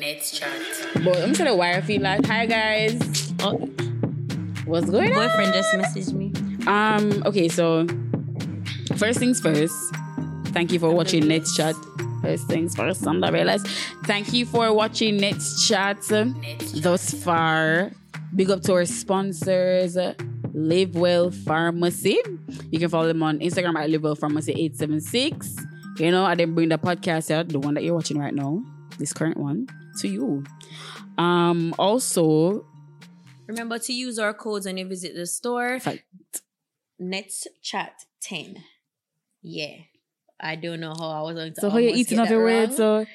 Let's chat. But I'm gonna wire feel like, hi guys, Oh, what's going on? boyfriend just messaged me. Um, okay, so first things first, thank you for watching Let's Chat. First things first, I'm not realize. Thank you for watching Let's Chat thus far. Big up to our sponsors, Live Well Pharmacy. You can follow them on Instagram at Live Well Pharmacy 876. You know, I didn't bring the podcast out, the one that you're watching right now, this current one, to you. Um, also, Remember to use our codes when you visit the store. fact, Let's chat 10. Yeah. I don't know how I was going to so how you almost eating get off that your words? So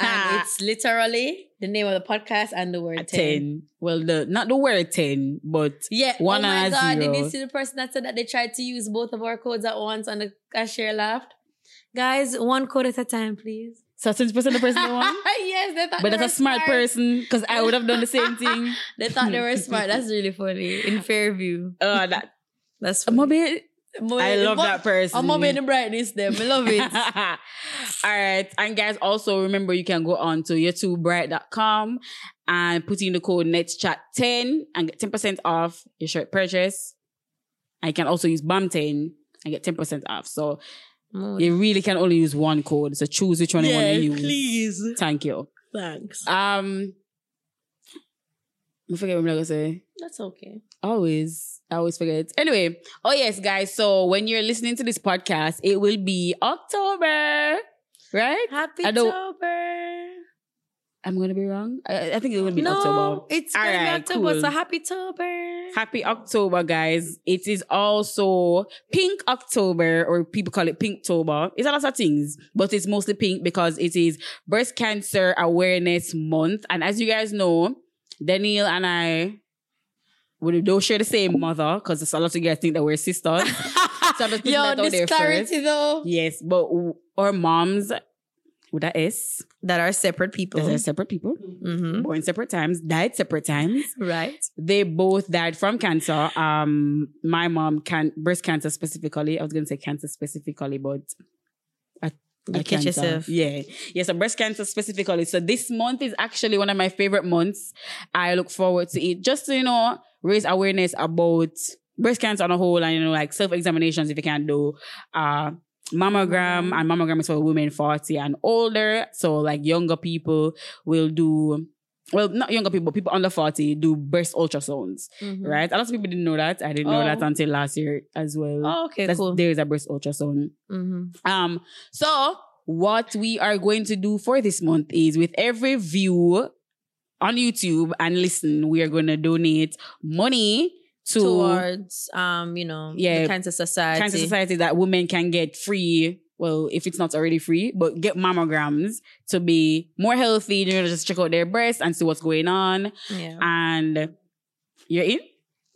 And it's literally the name of the podcast and the word 10. 10. Well, the not the word 10, but Yeah. One oh my God. Did you see the person that said that they tried to use both of our codes at once and the cashier laughed? Guys, one code at a time, please. So 20% the person they want. yes, they thought But they that's a were smart person because I would have done the same thing. They thought they were smart. That's really funny. In Fairview. Uh, that, That's I'm funny. a bit, I love that person. I'm a the brightness them. I love it. All right. And guys, also remember you can go on to youtubebright.com and put in the code NETCHAT10 and get 10% off your shirt purchase. And you can also use BAM10 and get 10% off. So you really can only use one code. So choose which one you want to use. please. Thank you. Thanks. Um, I forget what I'm gonna say. That's okay. Always, I always forget. Anyway, oh yes, guys. So when you're listening to this podcast, it will be October, right? Happy October. I'm gonna be wrong. I, I think it will be No, October. it's All gonna be October. cool. So happy October. Happy October, guys. It is also Pink October, or people call it Pinktober. It's a lot of things, but it's mostly pink because it is Breast Cancer Awareness Month. And as you guys know, Daniel and I, we don't share the same mother because a lot of you guys think that we're sisters. So I'm just Yo, that out this there clarity first. though. Yes, but w- our moms, with that That are separate people. they're separate people, Mm-hmm. born separate times, died separate times. Right. They both died from cancer. Um, my mom can breast cancer specifically. I was gonna say cancer specifically, but a, You a catch yourself. Yeah, yeah. So breast cancer specifically. So this month is actually one of my favorite months. I look forward to it just to you know raise awareness about breast cancer on a whole, and you know like self examinations if you can do. Uh, mammogram and mammogram is for women 40 and older so like younger people will do well not younger people people under 40 do breast ultrasounds Mhm. right? A lot of people didn't know that. I didn't know Oh. that until last year as well. Oh, okay, That's- cool. There is a breast ultrasound. Mm-hmm. Um, so what we are going to do for this month is with every view on YouTube and listen, we are going to donate money to Towards um, you know, Yeah. the Cancer Society. Cancer Society that women can get free. Well, if it's not already free, but get mammograms to be more healthy. You know, just check out their breasts and see what's going on. Yeah. And you're in.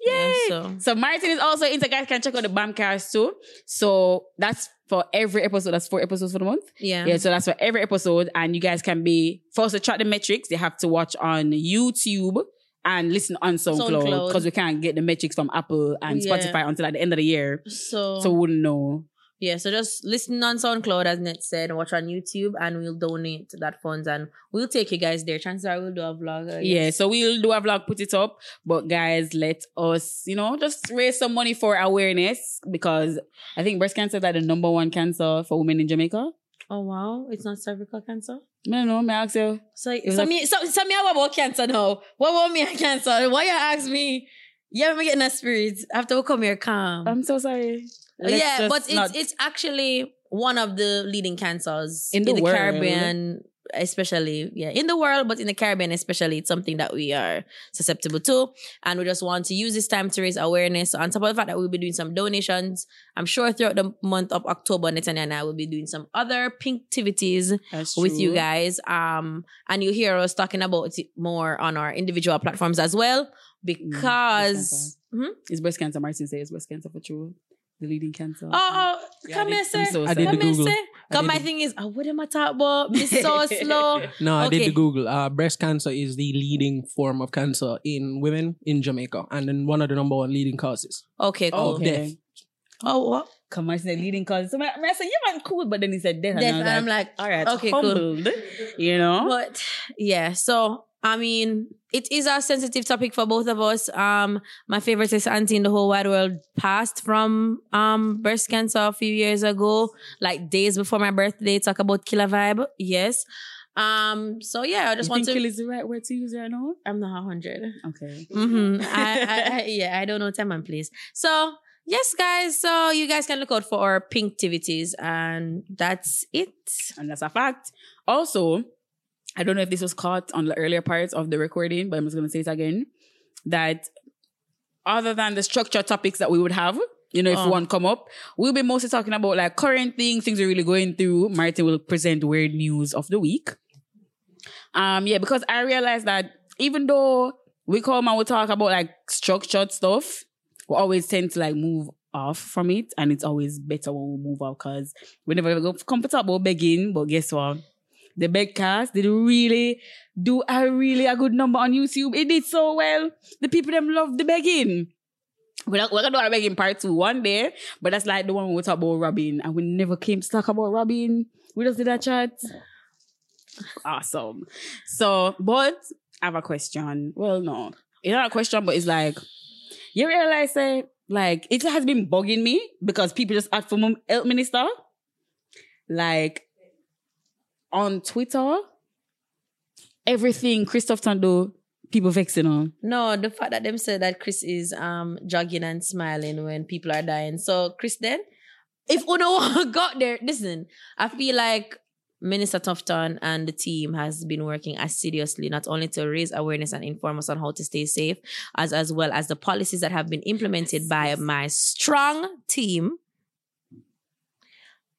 Yeah, Yay! so So Martin is also into guys can check out the Bamcast too. So that's for every episode. That's four episodes for the month. yeah. Yeah. So that's for every episode, and you guys can be first to track the metrics. they have to watch on YouTube and listen on SoundCloud because we can't get the metrics from Apple and Yeah. Spotify until at the end of the year. So, So we wouldn't know. yeah, so just listen on SoundCloud as Net said, watch on YouTube, and we'll donate that funds, and we'll take you guys there. Chances are we'll do a vlog. Yeah, so we'll do a vlog, put it up. But guys, let us, you know, just raise some money for awareness because I think breast cancer is like the number one cancer for women in Jamaica. Oh wow, it's not cervical cancer. Know, may I ask you? So, so me, so, so me, what about cancer now? What about me and cancer? Why you ask me? Yeah, me getting a spirit after we come here calm. I'm so sorry. Oh, Let's yeah, but it's not- it's actually one of the leading cancers In the world. Caribbean, especially. Yeah, in the world, but in the Caribbean especially, it's something that we are susceptible to, and we just want to use this time to raise awareness. So on top of the fact that we'll be doing some donations, I'm sure throughout the month of October, Netanya and I will be doing some other pink activities with you guys. Um, and you hear us talking about it more on our individual platforms as well because. Hmm? It's breast cancer. Martin says breast cancer for true. The leading cancer. Oh, oh, Yeah, come I here, did- sir. so I did Come the here, Google. sir. I Cause my the- thing is, oh, what am I talking about? Me so slow. No, I did the Google. Uh, breast cancer is the leading form of cancer in women in Jamaica, and then one of the number one leading causes. Okay, cool. Okay. death. Oh, what? commercial leading cause. So I, I said, yeah, man, cool. But then he said death. Death, and, and I I'm like, like, all right, okay, cool. You know? But yeah, so I mean, it is a sensitive topic for both of us. Um, my favorite is auntie in the whole wide world passed from um breast cancer a few years ago, like days before my birthday. Talk about killer vibe, yes. Um, so yeah, I just you want think to. kill is the right word to use right now? I'm not a hundred. Okay. hmm I, I, I, yeah, I don't know time and place. So yes, guys. So you guys can look out for our pink activities, and that's it. And that's a fact. Also, I don't know if this was caught on the earlier parts of the recording, but I'm just going to say it again. That other than the structure topics that we would have, you know, if Oh. one come up, we'll be mostly talking about like current things, things we're really going through. Martin will present weird news of the week. Um, yeah, because I realized that even though we come and we talk about like structured stuff, we always tend to like move off from it, and it's always better when we move out because we never go comfortable begging. But guess what? The Begcast did really do a really a good number on YouTube. It did so well. The people them love the begging. We're, not, we're gonna do our begging part two one day, but that's like the one we talk about Robin, and we never came to talk about Robin. We just did that chat. Awesome. So, but I have a question. Well, no, it's not a question, but it's like you realize that like it has been bugging me because people just ask for health minister, like on Twitter, everything Christopher Tufton, people vexing on. No, the fact that them said that Chris is um jogging and smiling when people are dying. So Chris then, if Uno got there, listen, I feel like Minister Tufton and the team has been working assiduously not only to raise awareness and inform us on how to stay safe, as as well as the policies that have been implemented by my strong team.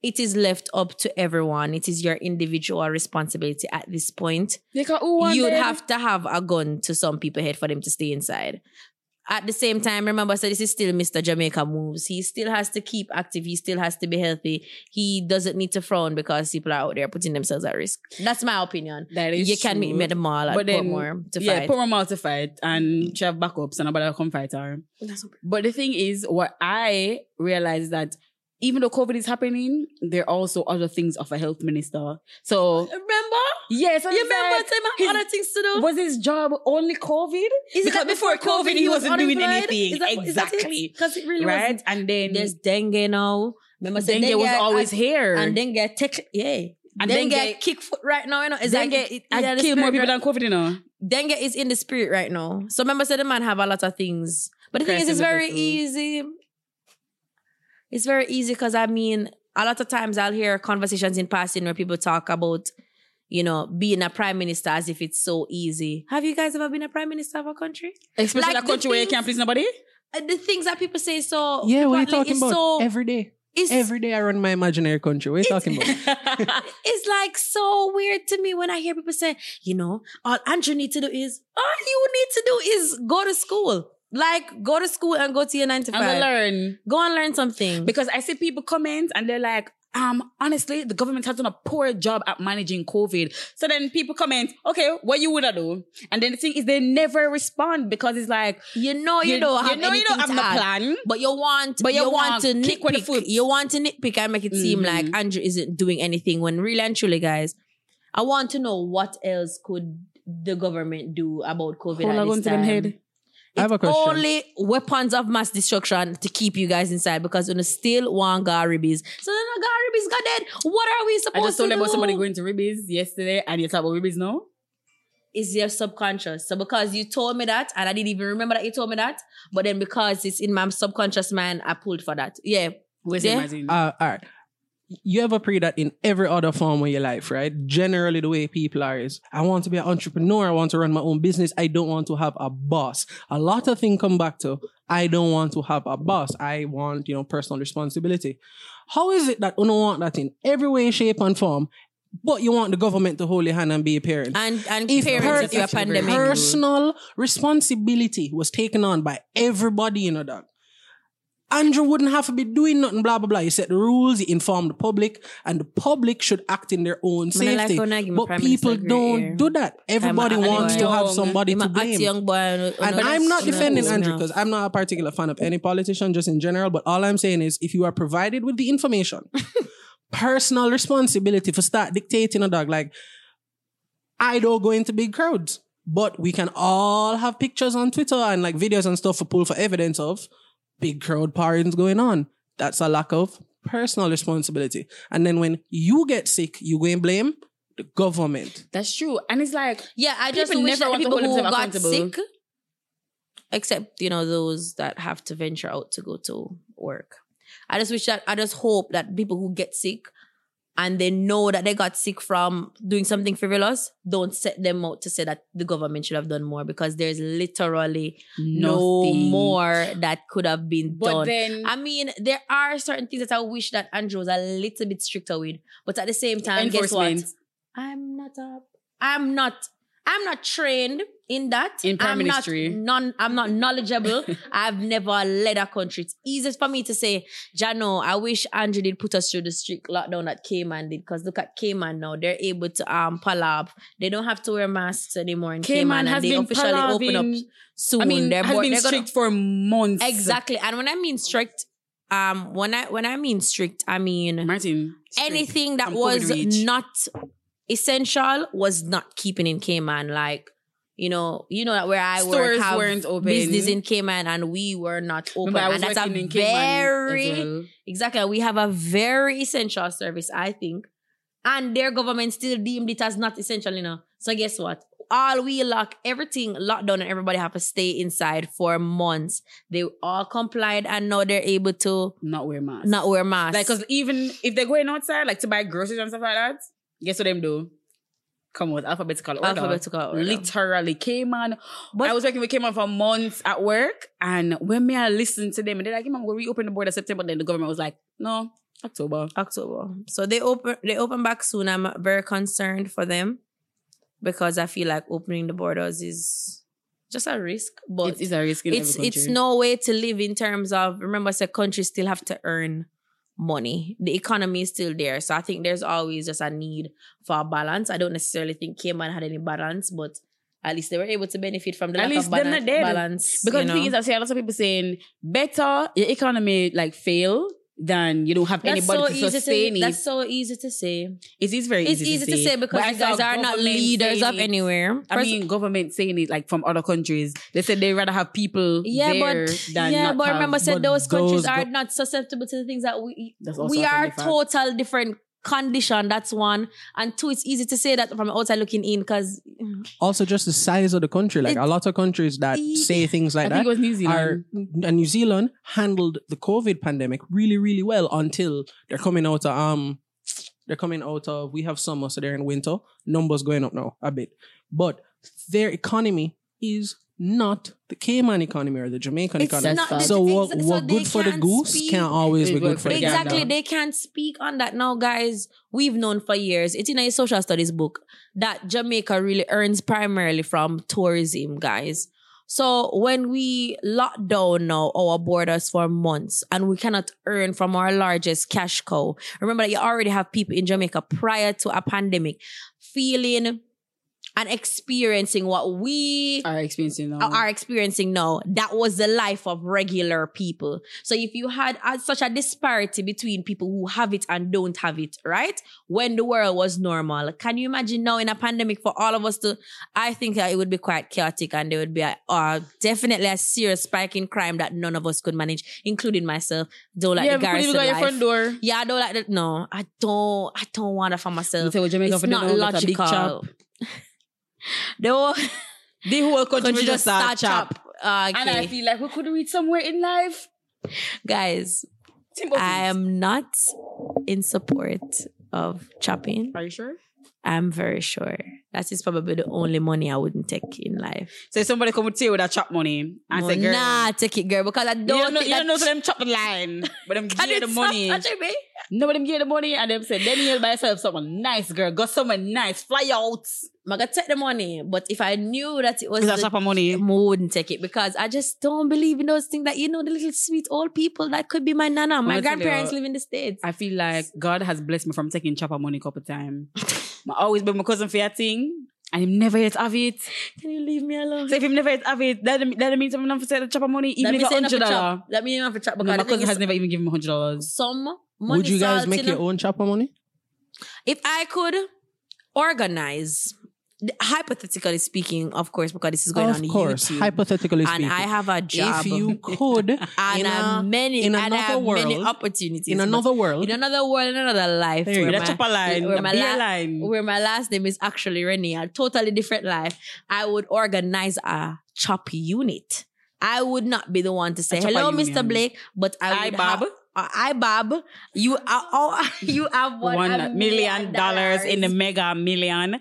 It is left up to everyone. It is your individual responsibility at this point They got who want you'd have to have a gun to some people head for them to stay inside. At the same time, remember, so this is still Mr. Jamaica moves. He still has to keep active. He still has to be healthy. He doesn't need to frown because people are out there putting themselves at risk. That's my opinion. That is you can meet me at the mall at But then, Portmore to yeah, fight. put more to fight and she have backups and nobody will come fight her. But the thing is, what I realized that even though COVID is happening, there are also other things of a health minister. So Remember? yes, You remember time I his- other things to do? was his job only COVID? Is because before COVID, he was wasn't doing anything. Is that- is that? Exactly. Because it really right? wasn't. And then There's dengue now. Remember, say dengue was always here. and then get tech, yeah. And then dengue- get kick foot right now, you know. It's dengue, like it, I kill more people right- than COVID, you know. dengue is in the spirit right now. So remember, say the man have a lot of things, but the thing is, it's very easy. It's very easy because I mean, a lot of times I'll hear conversations in passing where people talk about, you know, being a prime minister as if it's so easy. Have you guys ever been a prime minister of a country? Especially Like a the country where you can't please nobody. Uh, The things that people say so Yeah, what are you talking about? So, Every day. it's, Every day I run my imaginary country. What are you talking about? it's like so weird to me when I hear people say, you know, all Andrew need to do is all you need to do is go to school. Like go to school and go to your nine to And five. learn. Go and learn something. Because I see people comment and they're like, um, honestly, the government has done a poor job at managing COVID. So then people comment, okay, what you woulda do? And then the thing is they never respond because it's like, you know you, don't have you know you don't have no plan. But you want, But you you, want, want to kick with the nitpick. foot. You want to nitpick and make it seem Mhm. like Andrew isn't doing anything when really and truly, guys, I want to know what else could the government do about COVID Hold at on this to them time. Head. I have a question. only weapons of mass destruction to keep you guys inside because you still want Garibis. So then the Garibis got dead. What are we supposed to do? I just told them about somebody going to Ribbies yesterday and you talk about Ribbies now. Is your subconscious. So because you told me that, and I didn't even remember that you told me that, but then because it's in my subconscious mind, I pulled for that. Yeah. Where's Yeah. it, Martin? Uh, all right. You ever pray that in every other form of your life, right? Generally, the way people are is, I want to be an entrepreneur. I want to run my own business. I don't want to have a boss. A lot of things come back to, I don't want to have a boss. I want, you know, personal responsibility. How is it that you don't want that in every way, shape, and form, but you want the government to hold your hand and be a parent? And and if parents if you're a pandemic. personal responsibility was taken on by everybody, you know, that Andrew wouldn't have to be doing nothing, blah, blah, blah. He set the rules, he informed the public, and the public should act in their own like safety. how now give me but people don't hair. do that. Everybody wants to have somebody to blame. young boy. And, And I'm not defending Andrew because I'm not a particular fan of any politician, just in general. But all I'm saying is, if you are provided with the information, personal responsibility for start dictating a dog. Like, I don't go into big crowds, but we can all have pictures on Twitter and like videos and stuff for pull for evidence of big crowd parties going on. That's a lack of personal responsibility. And then when you get sick, you go and blame the government. That's true. And it's like, Yeah, I just wish never that want to people hold who got sick, except you know those that have to venture out to go to work. I just wish that I just hope that people who get sick and they know that they got sick from doing something frivolous don't set them out to say that the government should have done more because there's literally no nothing. more that could have been But done. then, I mean, there are certain things that I wish that Andrew was a little bit stricter with, but at the same time, guess what? enforcement. I'm not up. I'm not, I'm not trained in that. In Prime I'm Ministry. not non, I'm not knowledgeable. I've never led a country. It's easiest for me to say, Jano, I wish Andrew did put us through the strict lockdown that Cayman did, because look at Cayman now. They're able to um pallab. They don't have to wear masks anymore in Cayman, Cayman and they been officially open up soon. I mean, they're has bo- been they're gonna- strict for months. Exactly. And when I mean strict, um, when I when I mean strict, I mean Martin. anything that was not essential was not keeping in Cayman. Like, you know, you know that where I Stores work have weren't open. business in Cayman and we were not open. Remember, and that's a in very well. exactly. We have a very essential service, I think. And their government still deemed it as not essential, you know. So guess what? All we lock everything locked down and everybody have to stay inside for months. They all complied and now they're able to not wear masks. not wear masks. Like, cause even if they're going outside, like to buy groceries and stuff like that, guess what them do? Come with alphabetical order. Alphabetical order. Literally, Cayman. But- I was working with Cayman for months at work, and when me I listened to them, and they're like, "Man, we'll reopen the border September." Then the government was like, "No, October." October. So they open they open back soon. I'm very concerned for them because I feel like opening the borders is just a risk. But It is a risk in it's it's no way to live in terms of remember say countries still have to earn money. The economy is still there. So I think there's always just a need for a balance. I don't necessarily think Cayman had any balance, but at least they were able to benefit from the At lack least of them not dead. balance. Because you the thing is, I see a lot of people saying better your economy like fail than you don't have that's anybody so to easy sustain to, it. That's so easy to say. it is very It's easy, easy to say because But I you guys are not leaders of anywhere. I First- mean, government saying it like from other countries. They said they rather have people Yeah, there but than yeah, but have. remember, said but those countries those are not susceptible to the things that we we are total different condition. That's one, and two. It's easy to say that from outside looking in because Also, just the size of the country. Like It- a lot of countries that E- say things I like think that it was New are Zealand. and New Zealand handled the COVID pandemic really, really well until they're coming out of um they're coming out of we have summer, so they're in winter. Numbers going up now a bit. But their economy is not the Cayman economy or the Jamaican It's economy. not- so it's- what, so what good for the goose speak- can't always be good for for the the gander. exactly they can't speak on that now, guys. We've known for years. It's in a social studies book that Jamaica really earns primarily from tourism, guys. So when we lock down now our borders for months and we cannot earn from our largest cash cow, remember that you already have people in Jamaica prior to a pandemic feeling and experiencing what we Are experiencing now. are experiencing now, that was the life of regular people. So if you had uh, such a disparity between people who have it and don't have it, right? When the world was normal, can you imagine now in a pandemic for all of us to? I think that it would be quite chaotic and there would be a, uh, definitely a serious spike in crime that none of us could manage, including myself. Don't like yeah, the garrison go your life. front door. Yeah, I don't like that. No, I don't. I don't want that for You myself. say, well, Jamaica It's for not logical. Chop. No, The whole country, country will just start chop. Uh, And I feel like we could reach somewhere in life. guys, Timothy. I am not in support of chopping. Are you sure? I'm very sure that is probably the only money I wouldn't take in life. So if somebody come to you with that chop money and No, say, girl, nah, take it, girl, because I don't, don't know, think you don't know that- so them chop the line, but them I give you the money. stop. No, but them give you the money and them say, then you'll buy yourself something nice, girl. Go somewhere nice, fly out. I gonna take the money. But if I knew that it was Is that the- shopper money? I wouldn't take it because I just don't believe in those things that you know the little sweet old people that could be my nana. My I'ma you, grandparents live in the states. I feel like God has blessed me from taking chopper money a couple times. I always been my cousin for a thing, and he never yet have it. Can you leave me alone? So if he never yet have it, that that means I'm not for the chopper money, even Let if me it's say enough hundred dollars. chop. Let me enough for chop No, because my cousin has never even given me hundred dollars. some money. Would you guys make your own chopper money? If I could organize, hypothetically speaking, of course, because this is going on here. of on course, YouTube, hypothetically speaking, and. I have a job. if you could, and in, I a, many in and I another have many world- opportunities. in another world, in another world, in another life, There you where go. The my- chopper line, where my la- line. where my last name is actually Renee, a totally different life, I would organize a chop unit. I would not be the one to say, hello, union. Mr. Blake, but I Hi, would Bob. have- uh, hi, Bob. You are, oh, you have one, one million dollars in the mega million.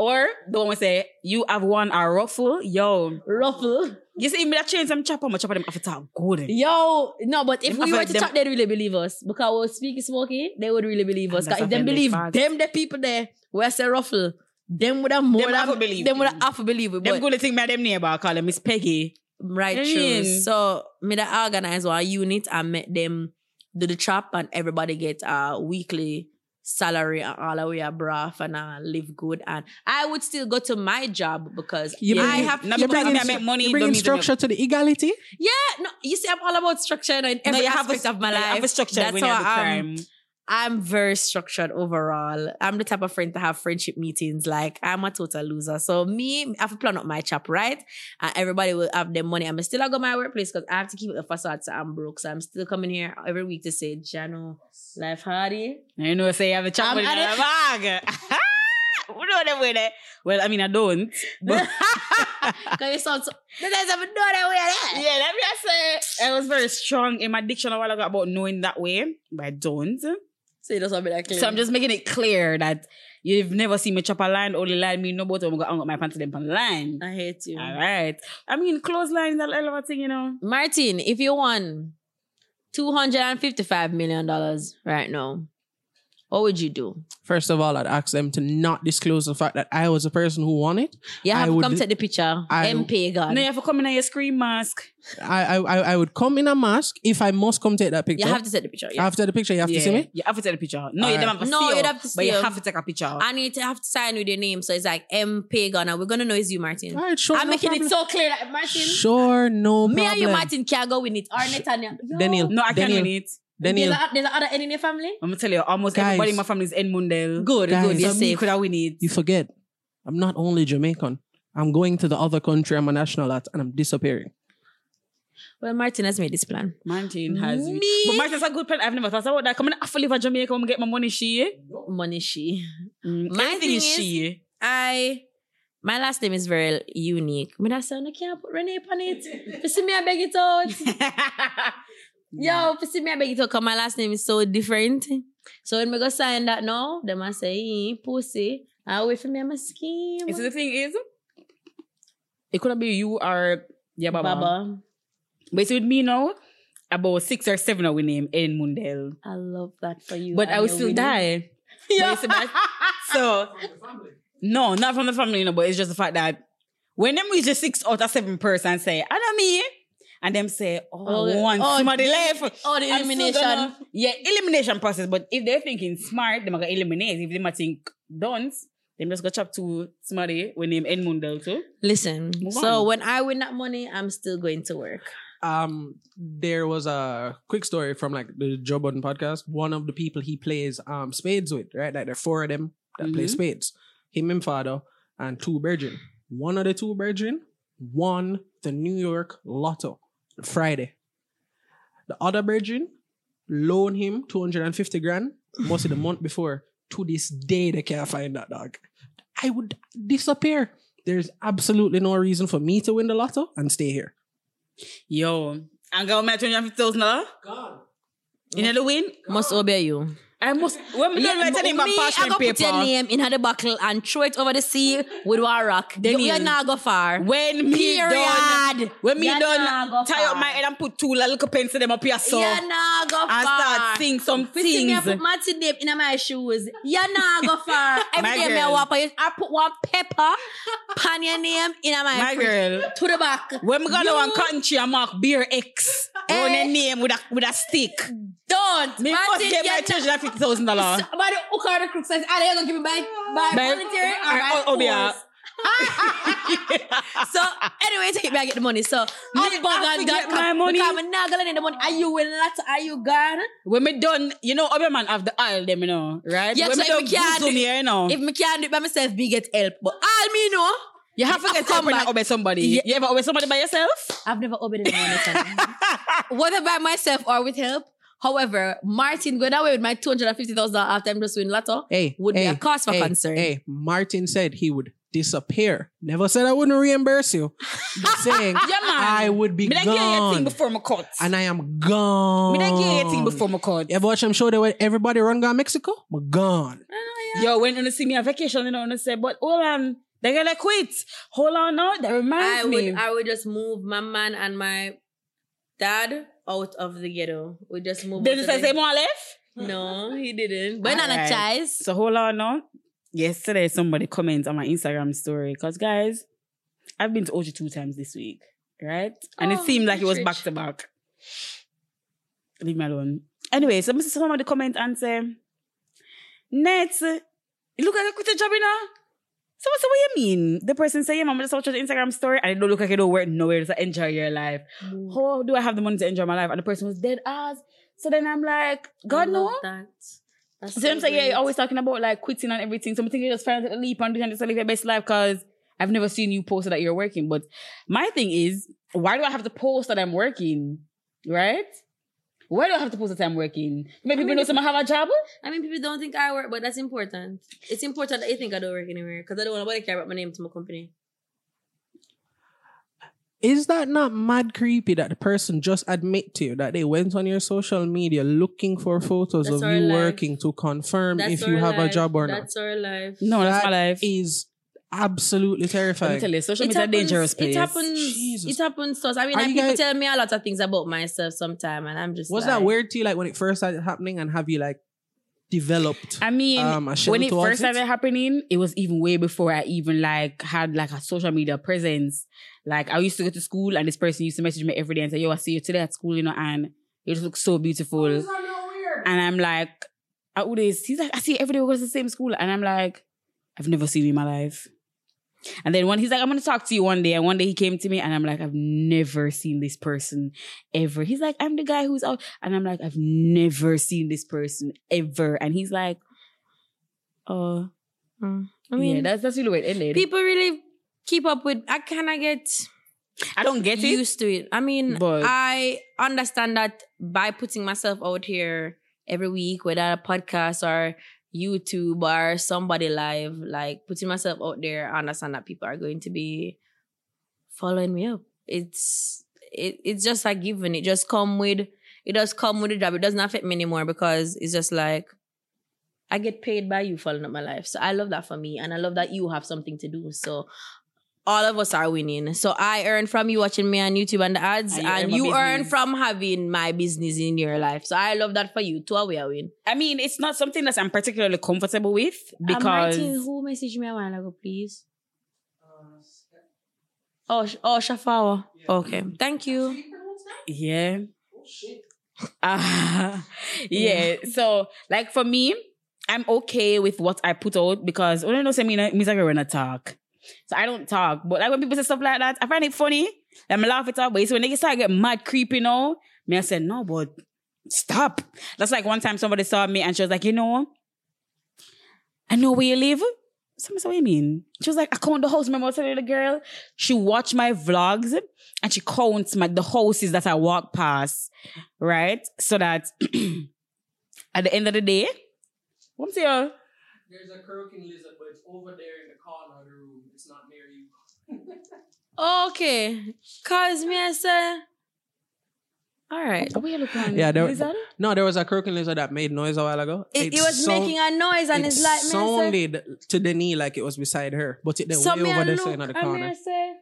Or the one we say, you have won a ruffle. Yo, ruffle. you see me that change some chopper, my chopper them after to talk good. Yo, no, but if Them we were to them- talk, they'd really believe us. Because we speaking smoky, they would really believe us. Because if a them believe them, the people there, where say ruffle, them would have more Them than believe them would have to believe it. Them But good thing and them neighbor call them Miss Peggy. right, I true. mean- So me that organize one unit and make them do the chop and everybody get a weekly salary and all the way a braff and uh, live good. And I would still go to my job because you I have Now you because bringing I stru- make money, you bringing structure to the equality. yeah, no, you see, I'm all about structure and in every you have aspect a, of my you life. have a structure That's when you how have the I am. crime. I'm very structured overall. I'm the type of friend to have friendship meetings. Like I'm a total loser. So me, I have to plan out my chap, right? And everybody will have their money. I'm still I go my workplace because I have to keep the facade so I'm broke. So I'm still coming here every week to say, Jano, life hardy. You know, say you have a chap in the bag. We know them way there. Well, I mean, I don't. Because you sound so. The guys haven't that way. Eh? yeah, let me just say, I was very strong in my diction a while ago about knowing that way, but I don't. So you just want me that clear. So I'm just making it clear that you've never seen me chop a line, only line me no but I'm gonna hang my pants to them on the line. I hate you. All right. I mean, clothesline is a hell of a thing, you know. Martin, if you won $255 million right now, what would you do? First of all, I'd ask them to not disclose the fact that I was the person who won it. You have I to would- come take the picture. I- M Pagan. No, you have to come in your screen mask. I, I I I would come in a mask if I must come take that picture. You have to take the picture. Yeah. After the picture, you have to see me. You have to take the picture. No, All you right. don't have to No, see you'd have to But you you. have to take a picture. I need to have to sign with your name. So it's like M Pagan. And we're going to know it's you, Martin. All right, sure. I'm no making problem. it so clear that Martin, Sure, no me problem. and you, Martin, can't go with it. Or Netanya. Yo. Daniel. no, I can't Daniel. win it. Daniel, There's, a, there's another N in your family? I'm gonna tell you, almost Guys. everybody in my family is N Mundell. Good, Guys. good. You're So me safe. could have win it. you forget. I'm not only Jamaican. I'm going to the other country I'm a national at, and I'm disappearing. Well, Martin has made this plan. Martin has Me? But Martin's a good plan. I've never thought about that. Coming off live in Jamaica when I get my money, she. Money she. Mm, My everything thing is is- she. I my last name is very unique. When I say I can't put Renee on it. You see me, I beg it out. Yo, you see me, I beg it out because my last name is so different. So when we go sign that now, them I say, "Eh, pussy. I wait for me, I'm a scheme. You see, the thing is, it could be you or yeah, Baba. Baba. But it's with me now, about six or seven of we name N Mundell. I love that for you. But and I will still winning. die. Yeah. You so, no, not from the family, no, but it's just the fact that when them reach the six out of seven person say, I know me, and them say, oh, Oh, one oh, somebody the- left. oh, the elimination. gonna- yeah, elimination process. But if they're thinking smart, they're gonna eliminate. If they might think dunce, them just go chop to somebody when name N Mundell too. Listen, so when I win that money, I'm still going to work. Um, there was a quick story from like the Joe Budden podcast. One of the people he plays um spades with, right? Like there are four of them that play Mhm. spades. Him and father and two brethren. One of the two brethren won the New York Lotto Friday. The other brethren loaned him 250 grand, mostly the month before. To this day, they can't find that dog. I would disappear. There's absolutely no reason for me to win the lotto and stay here. Yo, I'm going to twenty fifty thousand dollars. God. You know the win? Must obey you. I must. When me Yeah, done write your but name on me, I go put your name in the buckle and throw it over the sea with one rock. Then you, you- you're not go far. When me Period. done, when me You're done, go tie up my head and put two little pencil them up here so you're not go far. and start sing some Put me I things. put Martin name in my shoes. You're not go far. Every day me I walk I put one pepper pan your name in my, My fridge. girl. To the back. When me gonna one cotton tree and mark beer X Eh. on a name with a with a stick. Don't. Me must get my treasure fifty thousand dollars. By the hook or the crook says, are you gonna give me by by By- voluntary or by or- or force? so anyway, take me I get the money. So Me to get my money. Because I'm not gonna need the money. Are you will not? Are you gone? When me done, you know, other man have the aisle them, you know, right? Yeah, when so me if we can't do- here, you know, If me can't do it by myself, me get help. But all me know, you have to get come help when you obey somebody. Yeah. You ever obey somebody by yourself? I've never obeyed anyone. Whether by myself or with help. However, Martin going away with my two hundred and fifty thousand dollars after I'm just winning lotto Hey, would be a cause for hey, concern. Hey, Martin said he would disappear. Never said I wouldn't reimburse you. Saying, Yeah. I would be Me done give you gone. before my cut. And I am gone. Me give you before my court. You ever watch them show that when everybody run gone Mexico? I'm gone. Ah, Yo, when you see me on vacation, you know, and say, but oh, hold on, They're gonna quit. Hold on now, that reminds I me. would I would just move my man and my dad out of the ghetto. We just move. Did you say the- say more left? No, he didn't. But not a choice. So hold on now. Yesterday, somebody comments on my Instagram story. Cause guys, I've been to OG two times this week, right? And it Oh, seemed like it was rich, back to back. Leave me alone. Anyway, so Mr. Somebody comment and say, Nets, you look like you quit a job, you So, so what you mean? The person say, yeah, mom, I just watched the Instagram story and it don't look like you don't work nowhere, just enjoy your life. Mm. How do I have the money to enjoy my life? And the person was dead ass. So then I'm like, God I no. That. That's So I'm saying, yeah, you're always talking about like quitting and everything. So I'm thinking you just take a leap and just live your best life because I've never seen you post that you're working. But my thing is, why do I have to post that I'm working? Right? Why do I have to post that I'm working? Maybe people mean, know someone have a job? I mean, people don't think I work, but that's important. It's important that you think I don't work anywhere because I don't want nobody to care about my name to my company. Is that not mad creepy that the person just admit to you that they went on your social media looking for photos That's of you life. working to confirm That's if you our have a job or not? That's our life. No, that's my That life. is absolutely Let me terrifying. tell you, social It media happens, dangerous place. it happens. Jesus. It happens to us. I mean, like, people guys- tell me a lot of things about myself sometime, and I'm just Was like, that weird to you, like when it first started happening, and have you like developed? I mean, Um, a when it towards first it? started happening, it was even way before I even like had like a social media presence. Like I used to go to school and this person used to message me every day and say, "Yo, I see you today at school," you know, and you just look so beautiful. And I'm like, "Ah, who this?" He's like, "I see you every day. We go to the same school," and I'm like, "I've never seen you in my life." And then when he's like, I'm gonna talk to you one day, and one day he came to me, and I'm like, I've never seen this person ever. He's like, I'm the guy who's out, and I'm like, I've never seen this person ever. And he's like, Oh, Mm. I mean, yeah, that's that's really what it ended. people really keep up with. I kind of get I don't get it. used to it. I mean, But- I understand that by putting myself out here every week, whether a podcast or YouTube or somebody live, like putting myself out there, I understand that people are going to be following me up. It's it, it's just like given. It just come with it does come with the job. It doesn't affect me anymore because it's just like I get paid by you following up my life. So I love that for me. And I love that you have something to do. So all of us are winning. So I earn from you watching me on YouTube and the ads, And and, you earn you earn from having my business in your life. So I love that for you. Two we are win. I mean, it's not something that I'm particularly comfortable with because Martin, who messaged me a while ago, please? Oh, Sh- oh, Shafawa. Okay, thank you. yeah. Oh shit. Ah, yeah. So, like for me, I'm okay with what I put out because when I know say me, me like when I talk. So I don't talk. But like when people say stuff like that, I find it funny. I'm laugh it up. But so when they start get mad creepy now, me I said, no, but stop. That's like one time somebody saw me and she was like, you know, I know where you live. Somebody said, what you mean? She was like, I count the house. Remember I telling the girl? She watched my vlogs and she counts my the houses that I walk past, right? So that at the end of the day, what's your There's a croaking lizard, but it's over there in the corner of the room. It's not near you. Okay, cause me I say, All right. What you look on? Yeah, there- Lizard? No, there was a croaking lizard that made noise a while ago. It, it was sound- making a noise and it it's like, me say, sounded to the knee like it was beside her, but it then so way over there so in the and me corner. a say,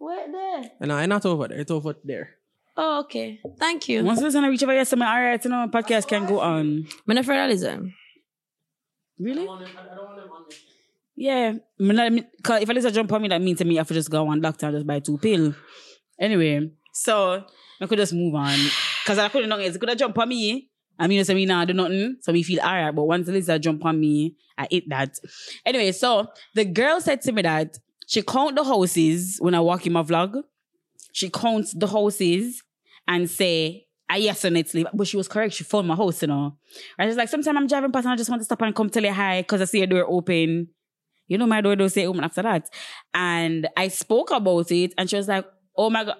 wait there. And no, it's not over there. It's over there. Oh, okay. Thank you. Once listen, I reach over here, so my all right, you know, podcast can go on. I'm not afraid of lizard. Really? Yeah. Cause if I listen jump on me, that means to me I have to just go one doctor and just buy two pill. Anyway, so I could just move on. Cause I couldn't know it could have jump on me. I mean, you say me now do nothing, so me feel alright. But once the jump on me, I eat that. Anyway, so the girl said to me that she count the houses when I walk in my vlog. She counts the houses and say, I yes on it. But she was correct. She found my house, you know. I was like, sometimes I'm driving past and I just want to stop and come tell you hi because I see your door open. You know, my door don't stay open after that. And I spoke about it and she was like, oh my God.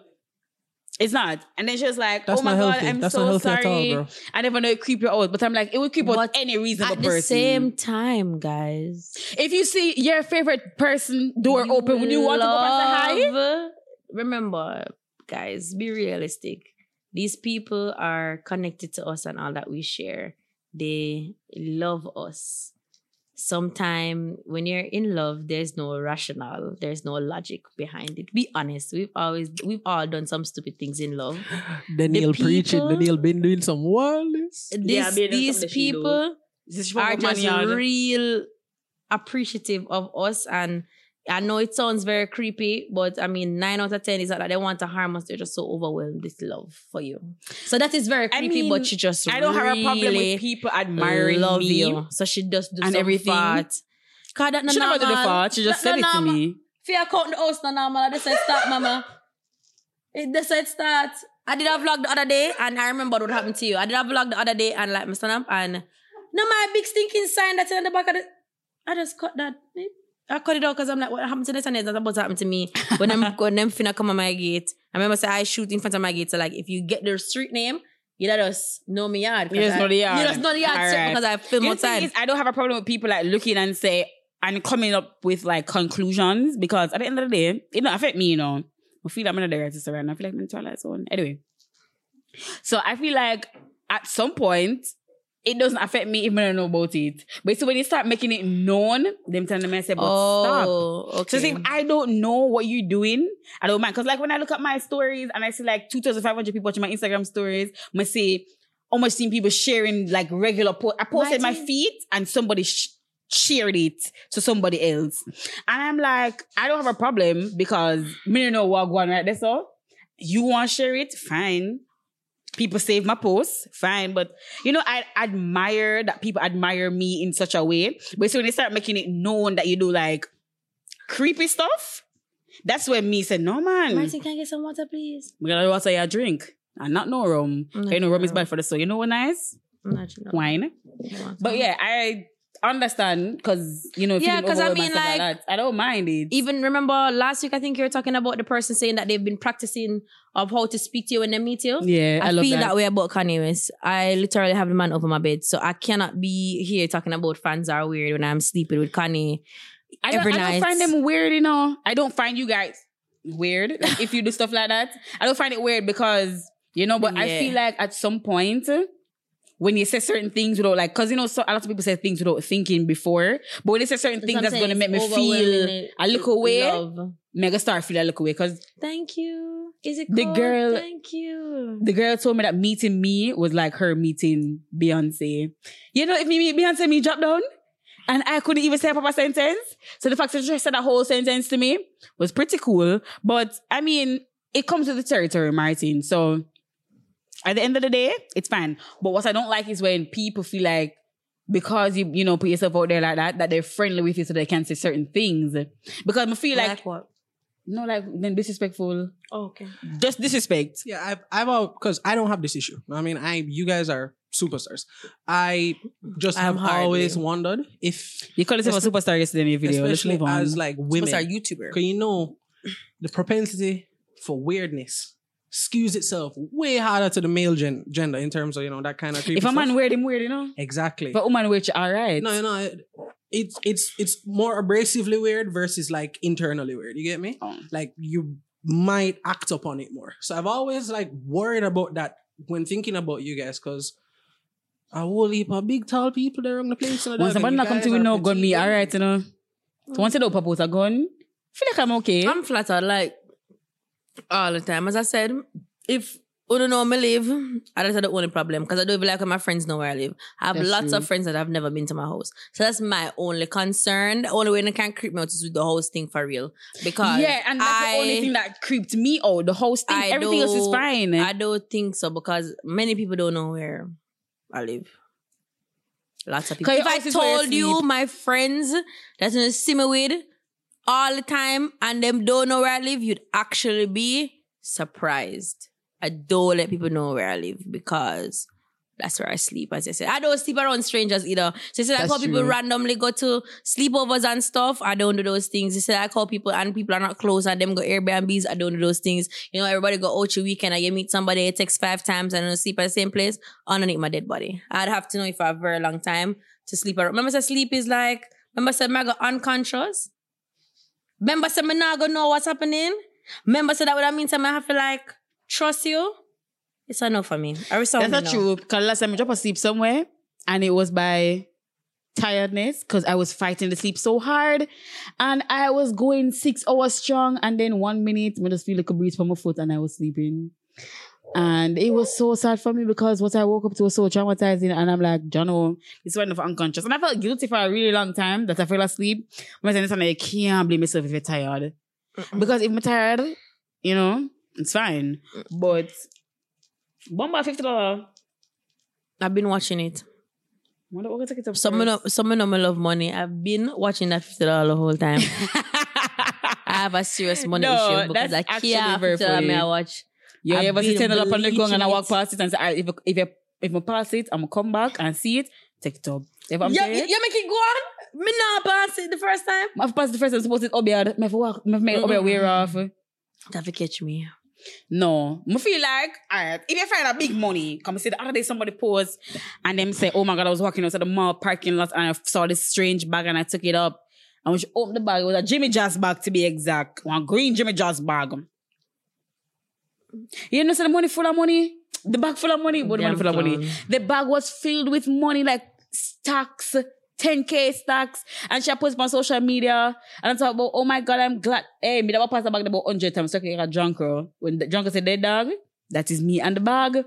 It's not. And then she was like, That's oh my God. I'm That's so healthy all, sorry. I never know it creep you out. But I'm like, it would creep out But any reasonable At the person. same time, guys. if you see your favorite person door open, would you want to go past the hi? love- Remember, guys, be realistic. These people are connected to us and all that we share. They love us. Sometime when you're in love, there's no rationale, there's no logic behind it. Be honest. We've always we've all done some stupid things in love. Daniel preaching. people- Daniel been doing some wildness. This, Yeah, being in some these of the she do. people are just real appreciative of us and I know it sounds very creepy, but I mean, nine out of ten is that they want to harm us. They're just so overwhelmed with love for you. So that is very I creepy, mean, but she just I don't have a problem with people admiring love me. you. So she just do and some everything. Fart. Cause that no She never did the fart. She just That said no it to me. Fear count the house no normal. They said start, mama. It, they said start. I did a vlog the other day and I remember what happened to you. I did a vlog the other day and like Mr. Namp and no my big stinking sign that's in the back of the I just cut that. Ah, I cut it out because I'm like, what happened to this and? That's about to happen to me. When them when them finna come on my gate. I remember say I shoot in front of my gate. So like if you get their street name, you let us know me yard. You just I- know the yard. You just know the yard right. because I film outside. is, I don't have a problem with people like looking and say and coming up with like conclusions because at the end of the day, it don't affect me, you know. I feel like I'm in the artist now. I feel like I'm in the twilight zone. Anyway. So I feel like at some point it doesn't affect me even I don't know about it. But so when you start making it known, them telling me I say, but stop. oh, okay. So if I don't know what you're doing, I don't mind. Cause like when I look at my stories and I see like 2,500 people watching my Instagram stories, I see almost seen people sharing like regular post. I posted my feet and somebody sh- shared it to somebody else. And I'm like, I don't have a problem because me don't know what going right there. So you want to share it? Fine. People save my posts, fine. But you know, I admire that people admire me in such a way. But so when they start making it known that you do like creepy stuff, that's when me said, no man. Martin, can I get some water, please? We gotta water your drink. And not no rum. Not You know, rum is bad for the soul. You know what nice? I'm not sure. Wine. But yeah, I understand because you know, Yeah, because I mean, like, that. I don't mind it. Even remember last week, I think you were talking about the person saying that they've been practicing of how to speak to you when they meet you. yeah, I, I, feel that. that. way about Kanye West. I literally have the man over my bed, so I cannot be here talking about fans are weird when I'm sleeping with Kanye. I don't, I don't find them weird, you know. I don't find you guys weird like, if you do stuff like that. I don't find it weird because you know, but I feel like at some point. When you say certain things without like, cause you know, so a lot of people say things without thinking before. But when they say certain things that's gonna make me feel a look away Love. mega start feel a look away Cause Thank you. Is it The cold? girl- Thank you. the girl told me that meeting me was like her meeting Beyonce. You know, if me meet Beyonce, me drop down. And I couldn't even say a proper sentence. So the fact that she said that whole sentence to me was pretty cool. But I mean, it comes with the territory, Martin. So at the end of the day, it's fine. But what I don't like is when people feel like because you, you know, put yourself out there like that, that they're friendly with you so they can say certain things. Because I feel like, what? no, like, then disrespectful. Oh, okay. Just disrespect. Yeah, I've I've all because I don't have this issue. I mean, I you guys are superstars. I just I'm have hardly. always wondered if, You called yourself a superstar yesterday in your video. Let's especially move on. as like women, What's our YouTuber? because you know the propensity for weirdness skews itself way harder to the male gen- gender in terms of you know that kind of creepy if a man stuff. weird, him weird, you know. exactly. If a woman weird, all right. No, no, it, it's it's it's more abrasively weird versus like internally weird. You get me? Oh. Like you might act upon it more. So I've always like worried about that when thinking about you guys because a whole heap of big tall people there on the place. You know, Once that, and somebody not come to me are no gun me, alright, you know. So once you don't propose a gun, feel like I'm okay. I'm flattered, like all the time. As I said, if you don't know me live, I that's the only problem because I don't even like my friends know where I live. I have That's lots true. of friends that have never been to my house, so that's my only concern. The only way they can creep me out is with the house thing for real. Because yeah, and that's I, the only thing that creeped me out. The whole thing, I everything else is fine. I don't think so because many people don't know where I live. Lots of people. If I house is where you told you my friends that's in the see me with all the time and them don't know where I live, you'd actually be surprised. I don't let people know where I live because that's where I sleep, as I said. I don't sleep around strangers either. So it's like That's how people true. randomly go to sleepovers and stuff. I don't do those things. It's like how people and people are not close and them go Airbnbs. I don't do those things. You know, everybody go out your weekend and you meet somebody, it takes five times and don't sleep at the same place underneath my dead body. I'd have to know if I have a very long time to sleep around. Remember, say sleep is like, remember, say, I go unconscious. Remember, say, me not gonna know what's happening. Remember, say, that would mean say, I have to like trust you. It's enough for me. I That's not true. Because last time I dropped asleep somewhere, and it was by tiredness because I was fighting to sleep so hard, and I was going six hours strong, and then one minute I just feel like a breeze from my foot, and I was sleeping. And it was so sad for me because what I woke up to was so traumatizing. And I'm like, Jono, this is enough unconscious. And I felt guilty for a really long time that I fell asleep. But then I can't blame myself if you're tired. Because if I'm tired, you know, it's fine. But Bomba fifty dollar. I've been watching it. What what gonna take it up? Some of them- some of them love money. I've been watching that fifty dollar the whole time. I have a serious money No, issue because I can't very me. I watch. Yeah, I've you ever see ten dollar on the gong and I walk it. past it and say, "Ah, if I- if you if I pass it, I'm gonna come back and see it. Take it up. If I'm Yeah, saying, you, you make it go on. Me not pass it the first time. I've passed the first time. Supposed it up here. Me have to walk. Me have to make it up here Mm-mm. wear off. That will catch me. No, I feel like, alright, if you find a big money, come see the other day somebody post and them say, oh my god, I was walking outside the mall parking lot and I saw this strange bag and I took it up. And when she opened the bag, it was a Jimmy Jazz bag to be exact. One green Jimmy Jazz bag. You know, so the money full of money? The bag full of money, but the money full of money. The bag was filled with money, like stacks, 10k stacks. And she posted on social media. And I thought about, oh my God, I'm glad. Hey, me never passed the bag about 100 times. So I get a drunker. Oh. When the drunker said, dead dog, that is me and the bag.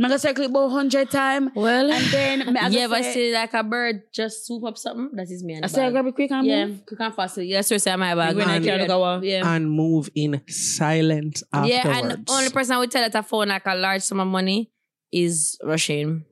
I'm going to circle it about 100 times. Well, And then, me, I you ever say- see like a bird just swoop up something? That is me and I say, I grab it quick and Yeah, move. quick and fast. Yeah, so say my bag. When I And- carry the gower. Yeah. and move in silent afterwards. Yeah, and only person I would tell that I found like a large sum of money is Russian.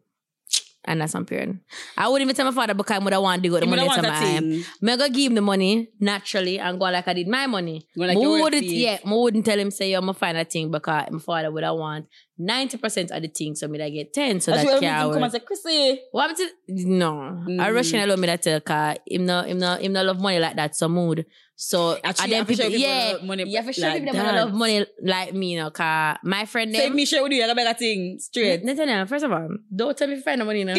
And that's on period. I wouldn't even tell my father because I would have want to go the You money to want that my thing. Me go give him the money naturally and go like I did my money. Go like wouldn't, worth it. yeah, me wouldn't tell him say, yo, I'm going to find a thing because my father would have want 90% of the things, so me I get 10 so That's that why can come and say, Chrissy. what happened to no? Mm. A Russian alone me that tell cause him no him no him no love money like that. So mood. So Actually, and then to people, people yeah, money have to show like people that. love money like me, you know. Cause my friend Say them. me share with you, I got a thing straight. Nathaniel, first of all, don't tell me if you find the money now.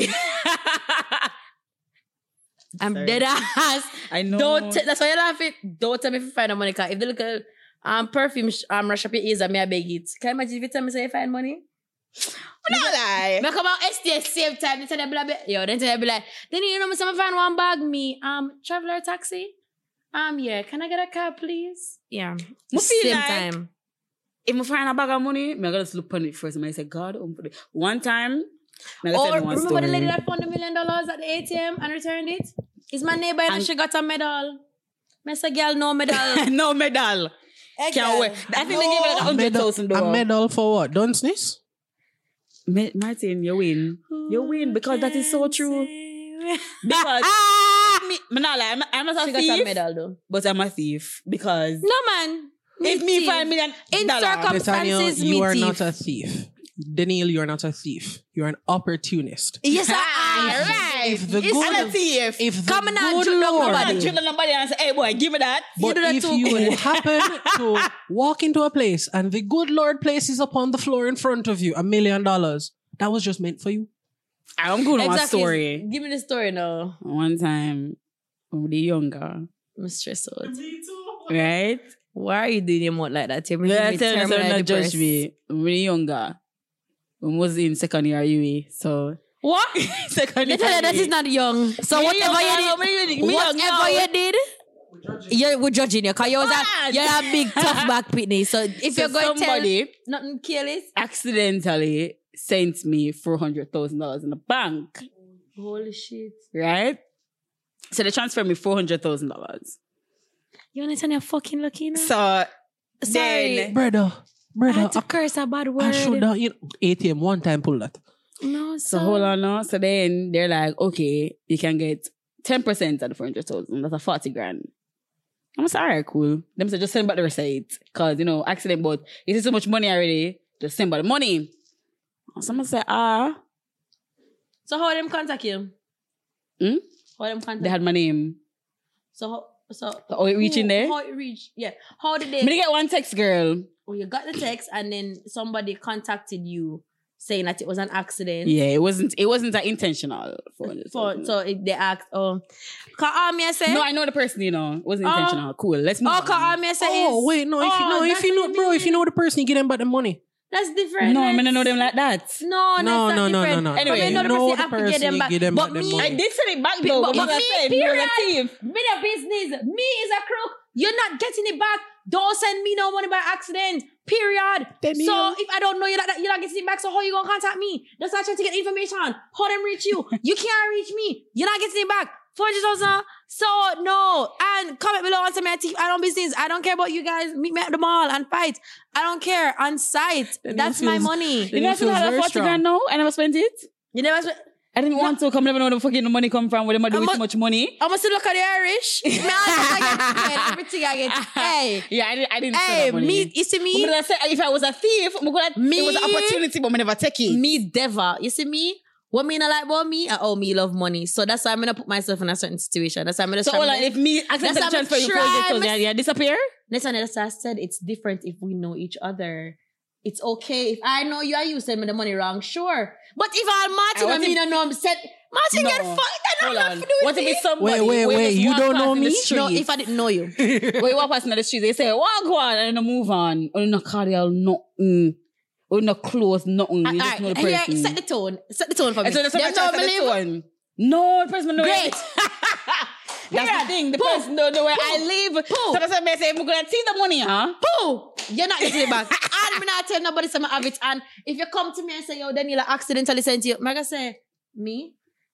I'm Sorry. dead ass. I know. Don't t- that's why you laugh it. Don't tell me if you find the money. Cause if they look at um perfume sh- um rush up your ears and me I beg it. Can you imagine if you tell me say you find money? not lie. Me come out STS same time. They tell them blah. Yo, then tell them be like, then you know me some find one bag me. Um, traveler taxi. Um, yeah, can I get a cab, please? Yeah. Me same like- time. if I find a bag of money, I'm gonna just look on it first and I say, God, um, put it." one time, I'm Or one remember the lady that found a million dollars at the ATM and returned it? Is my neighbor and And- she got a medal. Mr. Girl, no medal. no medal. Can't wait. I think they gave it like a a hundred medal, a medal for what? Don't sneeze? Me- Martin, you win. You win because that is so true. Because ah! me, me not lie, I'm, I'm not She a got a medal though. but I'm a thief because No man. if me thief. find million In dollar, circum- Nathaniel, you me are thief. not a thief. Daniel, you are not a thief. You're an opportunist. Yes, I ah, am. right. If the It's- good, I'm a thief. if the Come on now, good Jude, look, Lord, I'm nobody. not nobody and say, hey boy, give me that. but do that if too you happen to walk into a place and the good Lord places upon the floor in front of you a million dollars, that was just meant for you. I'm going on a Exactly. story. Give me the story now. One time, when we were younger, I'm stressed out. right? Why are you doing your mouth like that? You're Yeah, I making me tell you, so terminally not judge depressed. me. When we younger, we was in second year UE, so What? second They tell you that is not young. So Me whatever young, you did, young, me young now. whatever you did, you're we're judging you because you're a, you're a big tough back pitney. So if So you're going to tell somebody nothing careless, accidentally sent me four hundred thousand dollars in the bank, holy shit. right? So they transferred me four hundred thousand dollars. You understand you're fucking lucky now? So Sorry. then- Brother, I brother, had to I, curse a bad word. I should have, you know, ATM one time pull that. No, So hold on now. So then they're like, okay, you can get 10% of the 400,000. That's a 40 grand. I'm like, all right, cool. Them say, just send back the receipt. Cause, you know, accident, but you see so much money already. Just send back the money. Someone say, ah, So how them contact you? Hmm? How them contact they had my name. So how, so Oh, it reaching who- there? How it reach? Yeah. How did they? Me get one text girl. Oh, you got the text and then somebody contacted you saying that it was an accident. Yeah, it wasn't, it wasn't that intentional. For, 400,000. so it, they asked, oh, can I say? no, I know the person, you know. It wasn't Oh. intentional. Cool. Let's move oh, on. can I say? Oh, wait, no, if you Oh, know, if you know, what bro, if you know the person, you get them back the money. That's different. No, I That's- mean, I know them like that. No, No, that's no, no, no, no. Anyway, you me know the person the have to get them back. give them but back the me, money. I did send it back But- though. but- But, but me, said, period. me the business. Me is a crook. You're not getting it back. Don't send me no money by accident. Period. Then so you- if I don't know you like that, you're not getting it back. So how you gonna contact me? That's why I trying to get information. How them reach you? You can't reach me. You're not getting it back. Four hundred thousand. So no. And comment below and tell me a. I don't business. I don't care about you guys. Meet me at the mall and fight. I don't care. On site. Then That's it my feels- money. You Then know, I it still feels had a very 40 grand now. I never spent it. You never. Sp- I didn't want to come, never know where the fucking money come from, where them are doing so much money. I must look at the Irish. Me, I get. Everything I get. Hey. Yeah, I didn't, I didn't Hey, me, you see me? But I said, if I was a thief, me could have, Me? it was an opportunity, but me never take it. me devil. You see me? What me not like about me? I, oh, me love money. So that's why I'm gonna put myself in a certain situation. That's why I'm gonna so, like, if me how transfer you. 400,000, yeah, disappear? Time, that's why I said it's different if we know each other. It's okay if I know you and you send me the money wrong, sure. But if I'm Martin Ah, what and me if- don't know I'm said Martin No. get fucked, I Hold don't on. have to What if it's somebody Wait, wait, where wait, you don't know me? No, if I didn't know you. Where you walk past in the street, they say, walk one, and then move on. Or no cardial, nothing. Or no clothes, nothing. You just know the Alright, person. here, set the tone. Set the tone for me. And so that's Them what I me to live. the tone. No, the person know Great. That's Period. the thing. The Pooh. person don't know where I live. Pooh. So that's why I say, I'm going to see the money, huh? Pooh! You're not getting it back. and me not tell nobody some have it. And if you come to me and say, yo, Daniela accidentally sent you, I'm gonna say, me?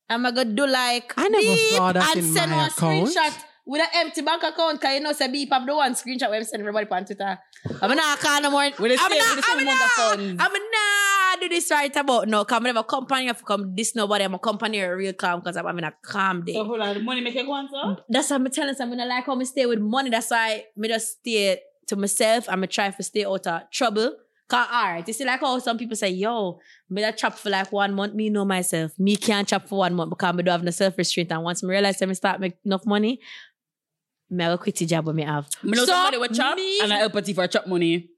I'm gonna do like I never beep saw that and in send my one account. screenshot with an empty bank account because you know say beep I'm the one screenshot where I'm sending everybody on Twitter. I'm not call no more. With the I'm same- not, with the same I'm amount of not. I'm not do this right about no. Cause I'm never company if come this nobody. I'm a company a real calm because I'm in a calm day. So hold on, the money make you go on, sir? That's why I'm telling you, I'm gonna like how me stay with money. That's why me just stay to myself. I'm gonna try to stay out of trouble. Cause alright, you see like how some people say, yo, me that chop for like one month. Me know myself. Me can't chop for one month because me don't have no self restraint. And once me realize that me start make enough money, me will quit the job what me have. I know So, somebody with chop, me- and I help her for chop money.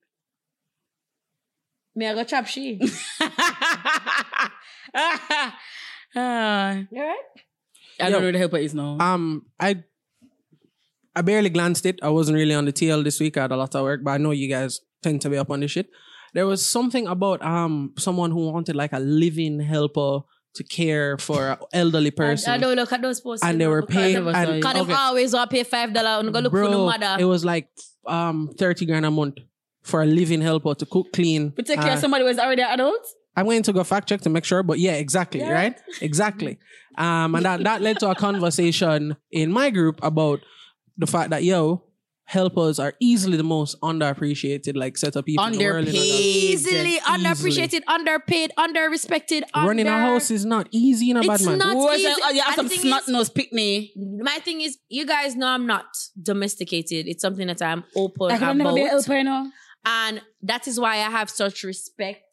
Me I go chop she. ah, I Alright? don't know where the helper is now. Um, I I barely glanced it. I wasn't really on the TL this week. I had a lot of work, but I know you guys tend to be up on this shit. There was something about um someone who wanted like a living helper to care for an elderly person. I, I don't look at those posts. and they know, were because never saw and it. Cause them okay. always want pay five dollars and go look for the Bro, mother. it was like um 30 grand a month for a living helper to cook, clean. We take care uh, of somebody who is already an adult? I'm going to go fact check to make sure, but yeah, exactly, Yeah. right? Exactly. Um, and that, that led to a conversation in my group about the fact that, yo, helpers are easily the most underappreciated, like set of people in the world. you know, that easily underappreciated, underpaid, underrespected. Running a house is not easy in a bad It's man. not- easy. like, oh, you have And some the snot nose pick me. My thing is, you guys know I'm not domesticated. It's something that I'm open I about, can never be a helper, you and that is why I have such respect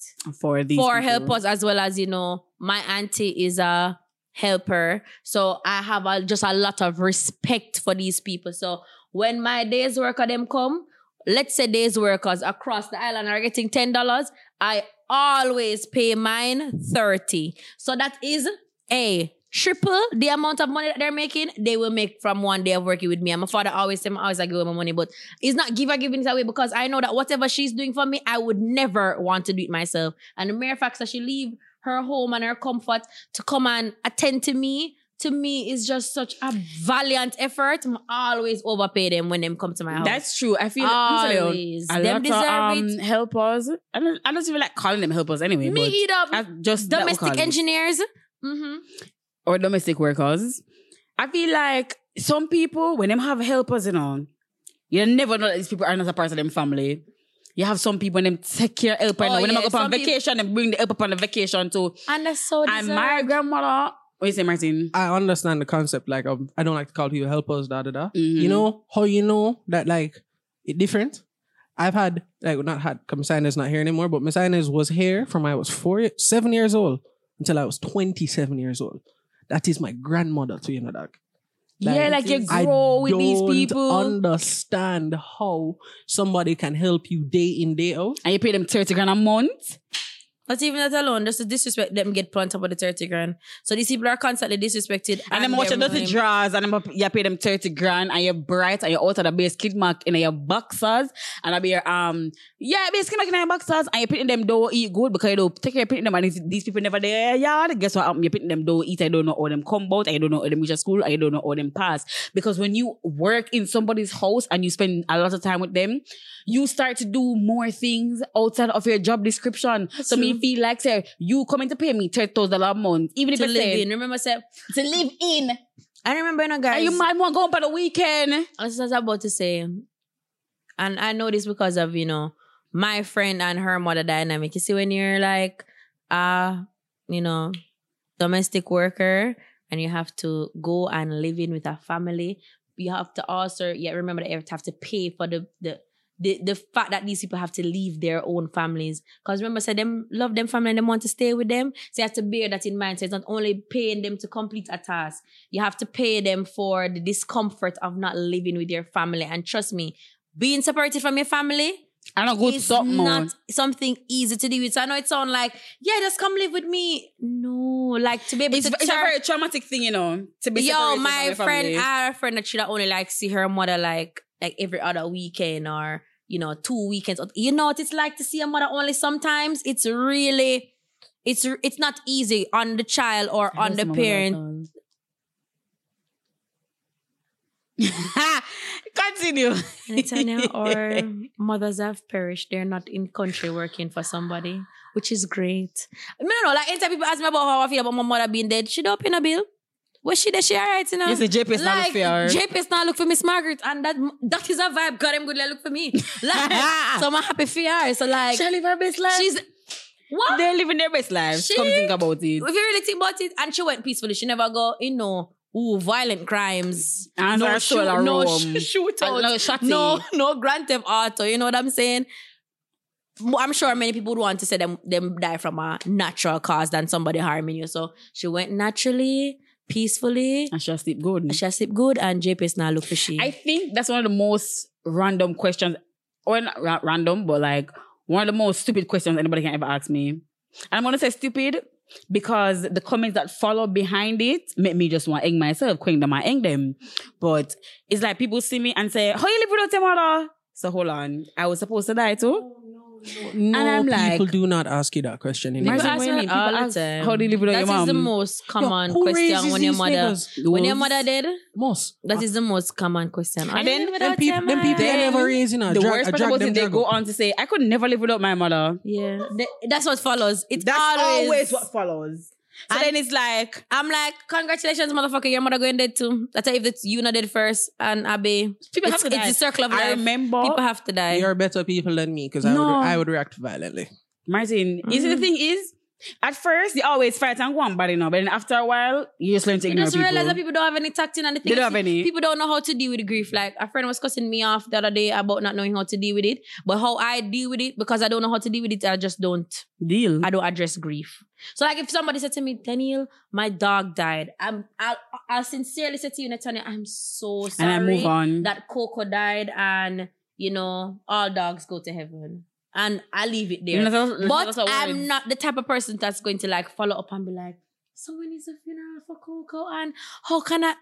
For these for people. helpers as well as you know my auntie is a helper so i have a, just a lot of respect for these people so when my days worker them come let's say days workers across the island are getting $10 i always pay mine 30 so that is a triple the amount of money that they're making, they will make from one day of working with me. And my father always said, I always give her my money, but it's not give her giving it away because I know that whatever she's doing for me, I would never want to do it myself. And the mere fact that she leave her home and her comfort to come and attend to me, to me is just such a valiant effort. I'm always overpay them when them come to my house. That's true. I feel always. a them deserve of um, it. helpers. I don't, I don't even like calling them helpers anyway. Me but either. I just Domestic engineers. Mm-hmm. or domestic workers. I feel like some people, when them have helpers, you know, you never know that these people are not a part of them family. You have some people when them take care of helper. Oh, when them yeah, go up on some peop- vacation, and bring the help up on the vacation too. And that's so And my grandmother, what you say, Martin? I understand the concept. Like, um, I don't like to call people helpers, da da da. Mhm. You know how you know that like it different. I've had like not had. Cause Messiah's not here anymore, but Messiah's was here from I was four, seven years old until I was twenty seven years old. That is my grandmother to you know that. yeah, like you I grow with these don't people. understand how somebody can help you day in day out. and you pay them 30 grand a month. Not even that alone, just to disrespect them get top of the 30 grand. So these people are constantly disrespected. And then watch they're your dirty ruined. drawers and then you pay them 30 grand and you're bright and you're out of the base kid mark in your boxers and I be your um yeah base kid mark in your boxers and you're putting them don't eat good because you don't take care of putting them and these, people never there yeah guess what happen? you're putting them don't eat I don't know all them come out you don't know all them reach school I don't know all them pass because when you work in somebody's house and you spend a lot of time with them you start to do more things outside of your job description so me true. feel like say you coming to pay me 30,000 a month even if to I live say in. Remember, say, to live in I remember, you know, guys. and you might want to go up on the weekend. I was just about to say, and I know this because of, you know, my friend and her mother dynamic. You see, when you're like, uh, you know, domestic worker and you have to go and live in with a family, you have to also, yeah, remember that you have to pay for the, the, the, the fact that these people have to leave their own families. Because remember, say them love them family and them want to stay with them. So you have to bear that in mind. So it's not only paying them to complete a task, you have to pay them for the discomfort of not living with your family. And trust me, being separated from your family I don't good is something not something easy to deal with. So I know it sounds like, yeah, just come live with me. No, like to be able It's, to it's a very traumatic thing, you know, to be Yo, my from your friend, family. I have a friend that should only like see her mother like like every other weekend or you know two weekends. You know what it's like to see a mother only sometimes. It's really, it's it's not easy on the child or on the parent. Continue. And it's or mothers have perished. They're not in country working for somebody, which is great. No, no, no. Like anytime people ask me about how I feel about my mother being dead, she don't pay no bill. Was she there? She alright, you know. You say JP's not look like, for her. JP's not look for Miss Margaret, and that that is a vibe. God, I'm good. Like, look for me. Like, so I'm happy for her. So like, She live her best life. she's what? They're living their best lives. She- Come think about it. if you really think about it, and she went peacefully. She never go, you know, ooh, violent crimes. And no her shoot, no roam. sh- shootout. And no shotty. no, no Grand Theft Auto. You know what I'm saying? I'm sure many people would want to say them them die from a natural cause than somebody harming you. So she went naturally, peacefully. And she'll sleep good. she'll sleep good, and JP's now look for she. I think that's one of the most random questions, or not ra- random, but like one of the most stupid questions anybody can ever ask me. And I'm gonna say stupid because the comments that follow behind it make me just want to egg myself, queen them I egg them. But it's like people see me and say, "How you live without your mother?" So hold on, I was supposed to die too. No, I'm like- people do not ask you that question anymore. People ask what me you mean? all People the ask, time. how do you live without That your is the most common who question when your mother niggas? when your mother dead. Most. That is the most common question. Are And you then them without people, your them people mom? Never raised, you know. The drag, worst part drag about it, they drag go on to say, "I could never live without my mother." Yeah, Th- that's what follows. It's That's always, always, what follows. So And- then it's like, I'm like, congratulations, motherfucker, your mother going dead too. That's if it's you not dead first, and Abby. People it's, have to it's die. the circle of I life. remember People have to die. You're better people than me because I, would, I would react violently. Martin, you see the mm. thing is, at first you always fight and go on bad enough, but then after a while, you just learn to You ignore just people. realize that people don't have any tacting and the thing They don't have any. People don't know how to deal with grief. Like a friend was cussing me off the other day about not knowing how to deal with it. But how I deal with it, because I don't know how to deal with it, I just don't Deal. I don't address grief. So like if somebody said to me, Daniel, my dog died. I'm I'll, I'll sincerely say to you, Netanya, I'm so sorry and I move on. that Coco died and you know, all dogs go to heaven. And I leave it there. That's- but. I'm not the type of person that's going to like follow up and be like, someone needs a funeral for Coco, and how can I?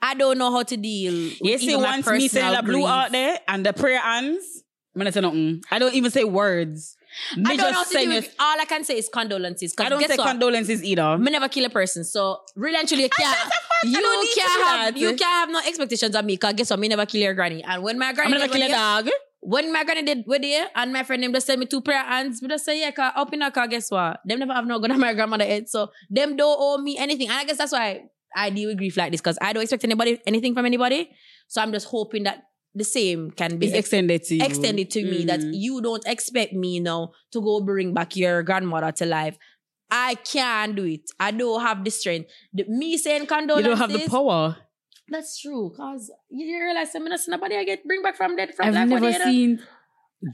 I don't know how to deal. with You see, even my once me say personal that blue out there and the prayer hands, I'm gonna say nothing. I don't even say words. Me I don't know how to send you. All I can say is condolences. I don't say what? condolences either. Me never kill a person, so really and truly, you can't. You I don't need to can't have you can't have no expectations of me. Cause guess what? Me never kill your granny. And when my granny, I'm gonna kill a dog. When my granny did with you and my friend them just send me two prayer hands, me just say yeah, cause up in a car, guess what? Them never have no gun on my grandmother head, so them don't owe me anything. And I guess that's why I deal with grief like this, cause I don't expect anybody anything from anybody. So I'm just hoping that the same can be It's extended to you. extended to me that Mm. you don't expect me now to go bring back your grandmother to life. I can't do it. I don't have the strength. The, me saying You don't have the power. That's true. Cause you you realize I'm not see nobody I get bring back from dead from I've life. never What do seen.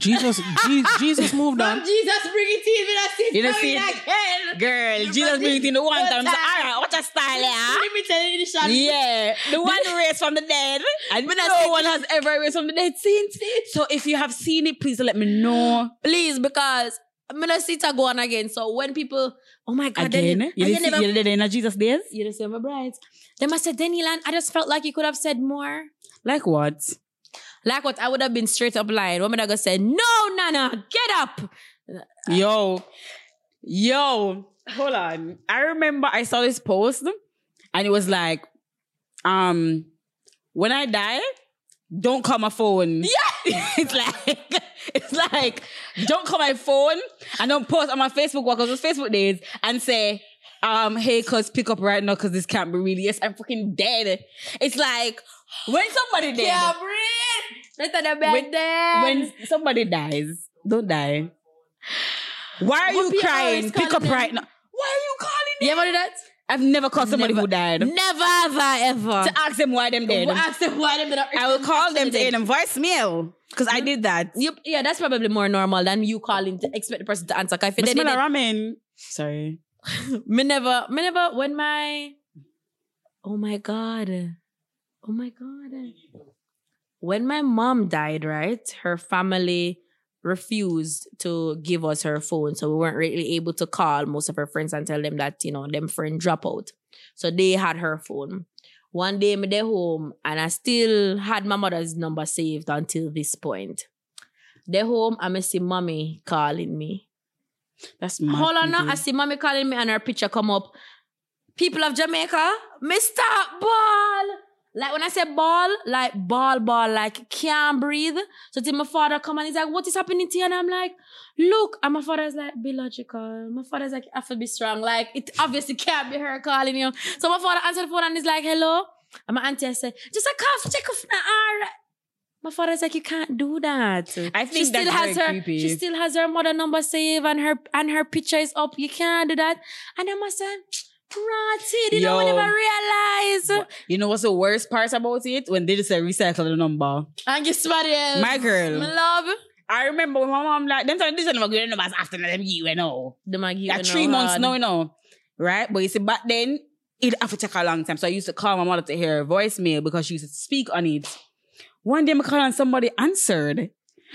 Jesus, Je- Jesus moved From on. Jesus bring it in, me not see You don't see it? again. Girl, You Jesus bring it in the one be- time. So, all right, what a style, yeah? Let me tell you the shot. Yeah, the one raised from the dead, and But no one has ever raised from the dead since. So if you have seen it, please let me know. Please, because I'm gonna see it go on again. So when people, oh my god, Again, Daniel, you didn't see never, you did in Jesus days. you didn't say my brides. Must say Daniel, and I just felt like you could have said more. Like what? Like what I would have been straight up lying. Woman I gonna say, no, Nana, get up. Yo, yo, hold on. I remember I saw this post, and it was like, um, when I die, don't call my phone. Yeah, it's like it's like don't call my phone and don't post on my Facebook because it's Facebook days and say. Um, hey, cuz pick up right now because this can't be real. Yes, I'm fucking dead. It's like when somebody dead, Can't breathe. Let the bed When- when somebody dies, don't die. Why are you crying? Pick up them. right now. Why are you calling me? you ever do that? I've never called somebody Never. who died Never have I ever. to ask them why them dead. Well, ask them why them did not- I will call them to hear them voicemail because I did that. You, yeah, that's probably more normal than you calling to expect the person to answer. if did it, ramen. Sorry. me never, me never, when my, oh my God, oh my God. When my mom died, right, her family refused to give us her phone. So we weren't really able to call most of her friends and tell them that, you know, them friend drop out. So they had her phone. One day me there home and I still had my mother's number saved until this point. They home and I see mommy calling me. That's mad. Hold on now. I see mommy calling me and her picture come up. People of Jamaica, Mr. Ball. Like when I say ball, like ball, ball, like can't breathe. So till my father come and he's like, what is happening to you? And I'm like, look. And my father's like, be logical. My father's like, I have to be strong. Like it obviously can't be her calling you. So my father answered the phone and he's like, hello. And my auntie I said, just a cough, check off now. All right. My father's like, you can't do that. I she think still that's has her. creepy. She still has her mother number saved and her and her picture is up. You can't do that. And I must You know, we Yo. never realize. You know what's the worst part about it? When they just say recycle the number. And guess what else? My girl. My love. I remember when my mom like them time this never good numbers after them you you know. The Maggie. Like three months now, you know. Right? But you see, back then, it have to take a long time. So I used to call my mother to hear her voicemail because she used to speak on it. One day I call and somebody answered.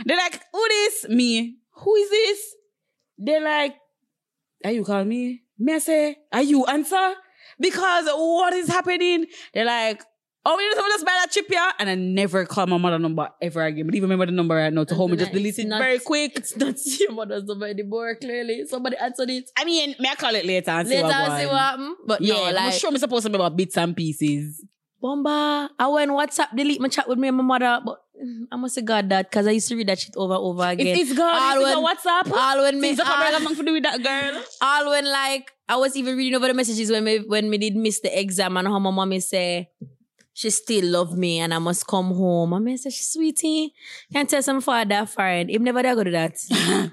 They're like, who this? Me. Who is this? They're like, are you calling me? Me I say, are you answer? Because what is happening? They're like, oh, we just buy that chip here? And I never call my mother number ever again. But even remember the number right now to home and just delete it not- very quick. It's not your mother's number anymore, clearly. Somebody answered it. I mean, may I call it later and see Later, what see what on. happened. But Yeah, no, I'm like, sure I'm supposed to be about bits and pieces. Bomba, I went WhatsApp delete my chat with me and my mother, but mm, I must say God that because I used to read that shit over and over again. If it's God, All if it's when- a WhatsApp, all when me, all, have to do with that girl. all when like I was even reading over the messages when me when me did miss the exam and how my mommy say she still love me and I must come home. And me say she sweetie, can't tell some father friend. Him never dare go do that.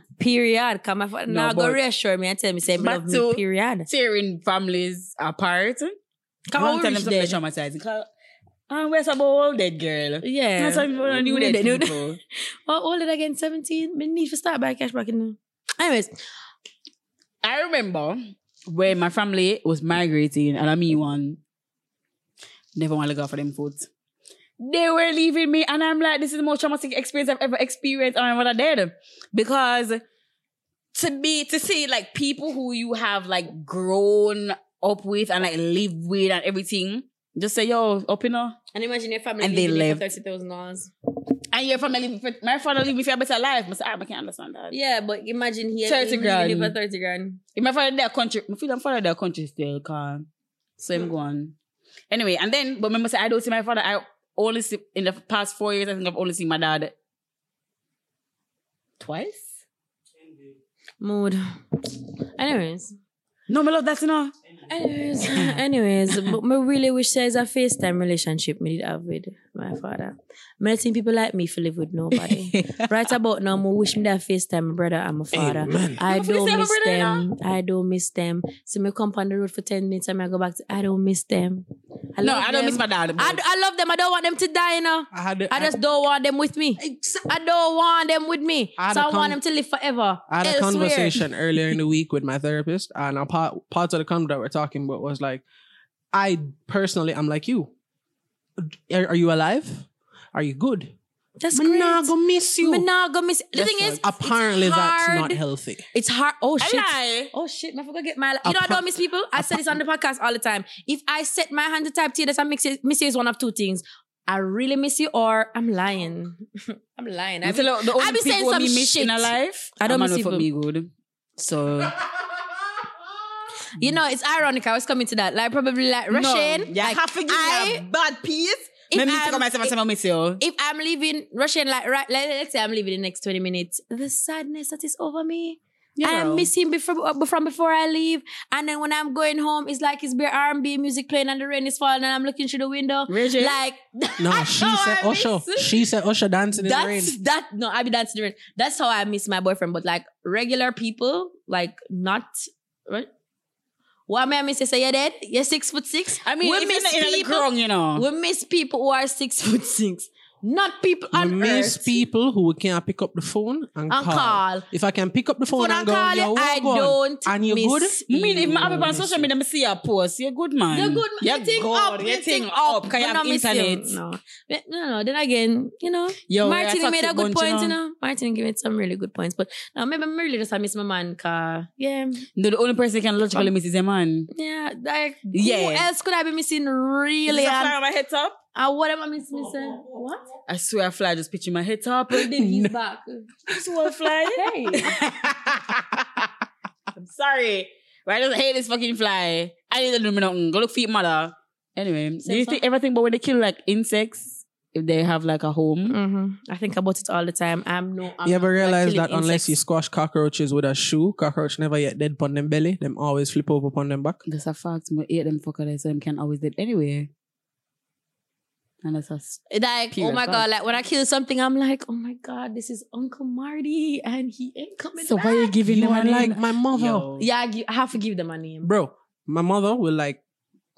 period. Cause my father No, now go reassure me and tell me say love me. to- Period. Tearing families apart. Cause One how time rich them dead? traumatizing. Ah, where's about old dead girl? Yeah. That's how people knew Knew dead that- knew that. people. How old did I get? 17? Me need to start by cash back in. Anyways, I remember when my family was migrating and I mean one never want to go for them food. They were leaving me and I'm like, this is the most traumatic experience I've ever experienced and I'm what I did. Because to be to see like people who you have like grown up with and like live with and everything. Just say, yo, up. And imagine your family And they leaving you for left. thirty thousand dollars. And your family my father leave me for a better life. I say, I can't understand that. Yeah, but imagine here 30 him grand. leaving for thirty grand. If my father their country, I feel my father their country still can. So I'm hmm. going. Anyway, and then but remember say I don't see my father. I only see in the past four years, I think I've only seen my dad twice. Mood. Anyways. No, my love, that's enough. Anyways, anyways, but me really wish there's a FaceTime relationship me did have with my father. Think people like me for live with nobody. right about now, me wish me that FaceTime my brother and my father. Amen. I don't miss them. I don't miss them. So me come on the road for 10 minutes and I go back to, I don't miss them. I no, love I don't miss them. my dad. I, I love them. I don't want them to die, you know. I had the, I just don't want them with me. I don't want them with me. I so I want them to live forever. I had a conversation earlier in the week with my therapist, and a part parts of the convo that we're talking about was like, I personally, I'm like you. Are, are you alive? Are you good? That's Me great. not gonna miss you. Me not gonna miss. The That's thing is. Apparently, it's that's not healthy. It's hard. Oh shit. lie. Oh shit, I forgot get my. You know, I Appa- don't miss people. I said this on the podcast all the time. If I set my hand to type to you, that's I miss you, miss you is one of two things. I really miss you, or I'm lying. I'm lying. I I be, the only I be saying people some me miss shit. in a life, I don't a man miss will fuck people. me good. So you know, it's ironic. I was coming to that. Like probably like Russian. No, you like, have to give I- me a bad piece. if Me need I'm- come myself and say I miss you. if I'm leaving Russian, like right, let, let's say I'm leaving the next 20 minutes, the sadness that is over me. I girl. miss him before uh, from before I leave. And then when I'm going home, it's like it's bare R&B music playing and the rain is falling and I'm looking through the window. Reggie? Like No, that's she how said I Usher. She said Usher dancing in the rain. That no, I be dancing in the rain. That's how I miss my boyfriend. But like regular people, like not right. What may I miss? You say you're dead? You're six foot six. I mean, we miss people. ground, you know. We miss people who are six foot six, not people We on miss earth. people who can't pick up the phone and, And call. call. If I can pick up the phone, Phone and and go, call yo, you, I what don't And you good? miss I mean, if you. my have on social media, I see a post. You're good, man. You're good. You're you think good. up. You You think think up. up. Can you have not you. internet? No. No, no. Then again, you know, Yo, Martin made a good bunch, you point, you know. know. Martin gave it some really good points. But now maybe I'm really just I miss my man, car. Yeah. No, the only person who can logically um, miss is a man. Yeah. Like Yeah. who else could I be missing really? Is a And, fly on my head top? And what am I missing? missing? What? I swear, a fly just pitching my head top. Then he's back. So a fly. Hey. I'm sorry. But I just hate this fucking fly. I need to do me nothing. Go look for your mother. Anyway, do Same you song. think everything but when they kill like insects, if they have like a home? hmm I think about it all the time. I'm no. I'm you ever not, realize killing that unless you squash cockroaches with a shoe, cockroach never yet dead upon them belly. Them always flip over upon them back. That's a fact. I hate them fucker so them can always dead anyway. And that's a s- like, oh my Fact. god, like when I kill something, I'm like, oh my god, this is Uncle Marty, and he ain't coming So back. why you giving You them a are name? like my mother. Yo. Yeah, I, gi- I have to give them a name. Bro, my mother will like,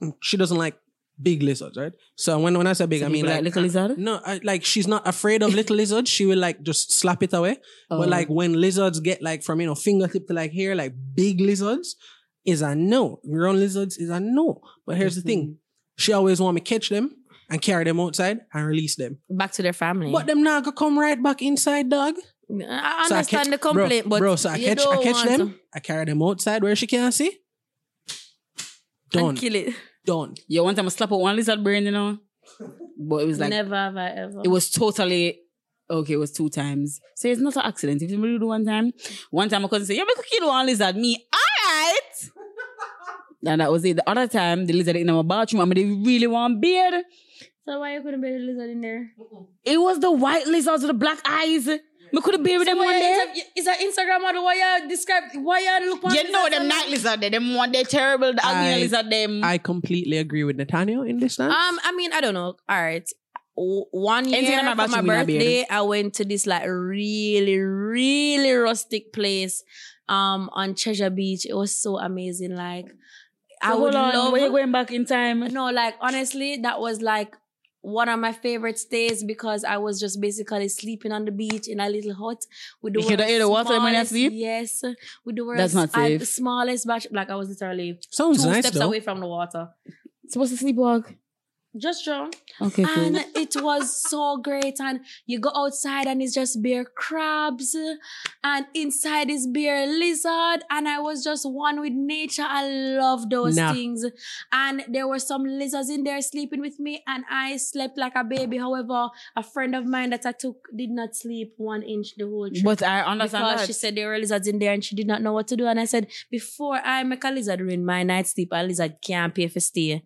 mm, she doesn't like big lizards, right? So when, when I say big, So I mean people like, little lizard. No, I, like she's not afraid of little lizards. She will like just slap it away. Oh. But like when lizards get like from you know fingertip to like here, like big lizards is a no. Grown lizards is a no. But here's the thing: she always want me catch them and carry them outside and release them. Back to their family. But them not gonna come right back inside, dog. I So understand catch- the complaint, bro, but bro, so I you catch, I don't catch want them, to- I carry them outside where she can't see. Done, and kill it. done. Yo, one time I slap out one lizard brain, you know. But it was like Never have I ever. it was totally okay. It was two times, so it's not an accident. If you really do one time, one time I couldn't say, "Yeah, me could kill one lizard." Me, all right. And that was it. The other time, the lizard in my bathroom, I mean, they really want beard. So why you couldn't be the lizard in there? It was the white lizards with the black eyes. Me could have been with them one day. you- Is that Instagram model? Why you describe? Why you look? one You know lizard them night long? lizard, they them one they terrible. The ugly I- lizard, them. I completely agree with Nathaniel in this stance. Um, I mean, I don't know. All right. One year Anything in my for my bathroom, me not beard. birthday, I went to this like really, really rustic place um on Treasure Beach. It was so amazing. Like I would hold on, love Where you going back in time? No, like honestly, that was like one of my favorite stays because I was just basically sleeping on the beach in a little hut with the You world's hear the water when you sleep? Yes, with the world's That's not I- safe. smallest batch. Like I was literally Sounds two nice steps though. away from the water. Supposed to sleepwalk. Just draw. Okay, cool. And it was so great. And you go outside and it's just bare crabs. And inside is bare lizard. And I was just one with nature. I love those Nah. things. And there were some lizards in there sleeping with me. And I slept like a baby. However, a friend of mine that I took did not sleep one inch the whole trip. But I understand because that. she said there were lizards in there and she did not know what to do. And I said, before I make a lizard ruin my night sleep, a lizard can't pay for stay.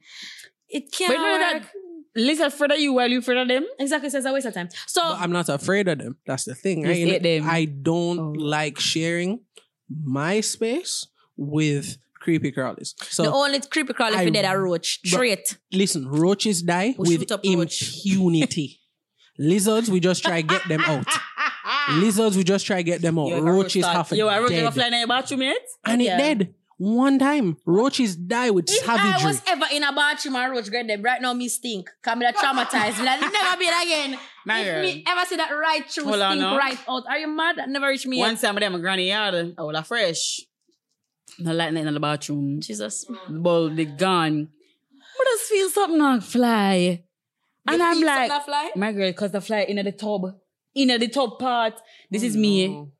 It can't But you know that work. lizard further you while you further them. Exactly, so it's a waste of time. So But I'm not afraid of them. That's the thing. You Right? Hate them. I don't Oh. like sharing my space with creepy crawlies. So the only creepy crawl if I- you did a roach. but- Straight. listen, roaches die We with shoot up roach. impunity. Lizards, we just try get them out. Lizards, we just try get them out. Roaches have Yo, I roach dead. ever fly in your bathroom yet? and Yeah. it dead one time. Roaches die with If I was ever in a bathroom and roach grab them, right now me stink. Come me that traumatized. Me like, never be it again. My if girl. me ever see that right through Hold stink now. right out. Are you mad? That never reach me One yet. time, I'm granny yard. I was a fresh. No light in the bathroom. Jesus. Bulb, they gone. But I just feel something not fly. And You I'm like, something fly? my girl, cause the fly in the tub. In the top part. This oh, is me. No.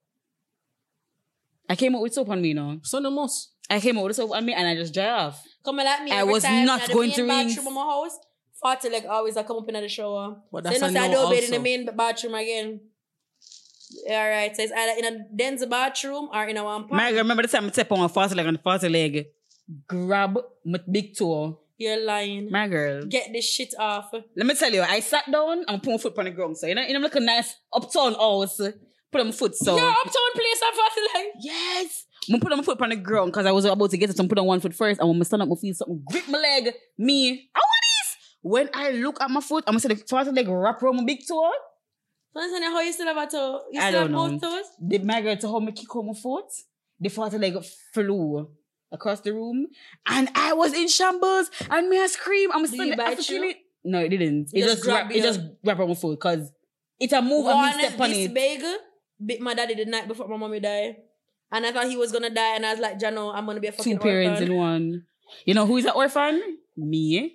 I came out with soap on me now. So no most. I came out with soap on me and I just dry off. Come and like me. I every was time not in the going main to bathroom rings. of my house. Farty like always I come up in at the shower. But so that's you know, a say I no don't bed in the main bathroom again. All right, so it's either in a dense bathroom or in a one My part. girl, remember the time I step on my fast leg on the fast leg, grab my big toe. You're lying. My girl. Get this shit off. Let me tell you, I sat down and put my foot on the ground. So, you know, you know, like a nice uptown house. Put on my foot, so. You're uptown place on Farty like. Yes. I'm put on my foot on the ground because I was about to get it. So I put on one foot first. And when I stand up, I feel something grip my leg. Me. I want this. When I look at my foot, I'm going to see the fast leg wrap around my big toe. So understand how you still have a toe? You still have don't know. both toes? The girl to help me kick out my foot. The fast leg flew across the room. And I was in shambles. And me I scream. I'm you standing bite I feel it. No, it didn't. It Just just, wrap, it just around my foot because it a move and me step on it. big bit my daddy the night before my mommy died. And I thought he was gonna die, and I was like, Jano, I'm gonna be a fucking Two parents orphan. in one. You know who is an orphan? Me. Eh?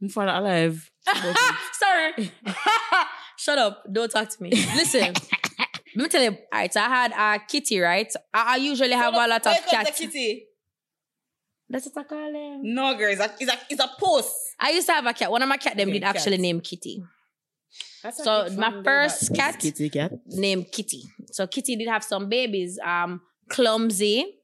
My father alive. Sorry. Shut up. Don't talk to me. Listen. Let me tell you, all right, so I had a kitty, right? I, I usually have a lot of cats. kitty. That's what I call them. No, girl, it's a, it's a, it's a post. I used to have a cat. One of my cat them Okay, did actually cat. name Kitty. That's So my first cat- Kitty cat. named Kitty. So Kitty did have some babies. Um, Clumsy.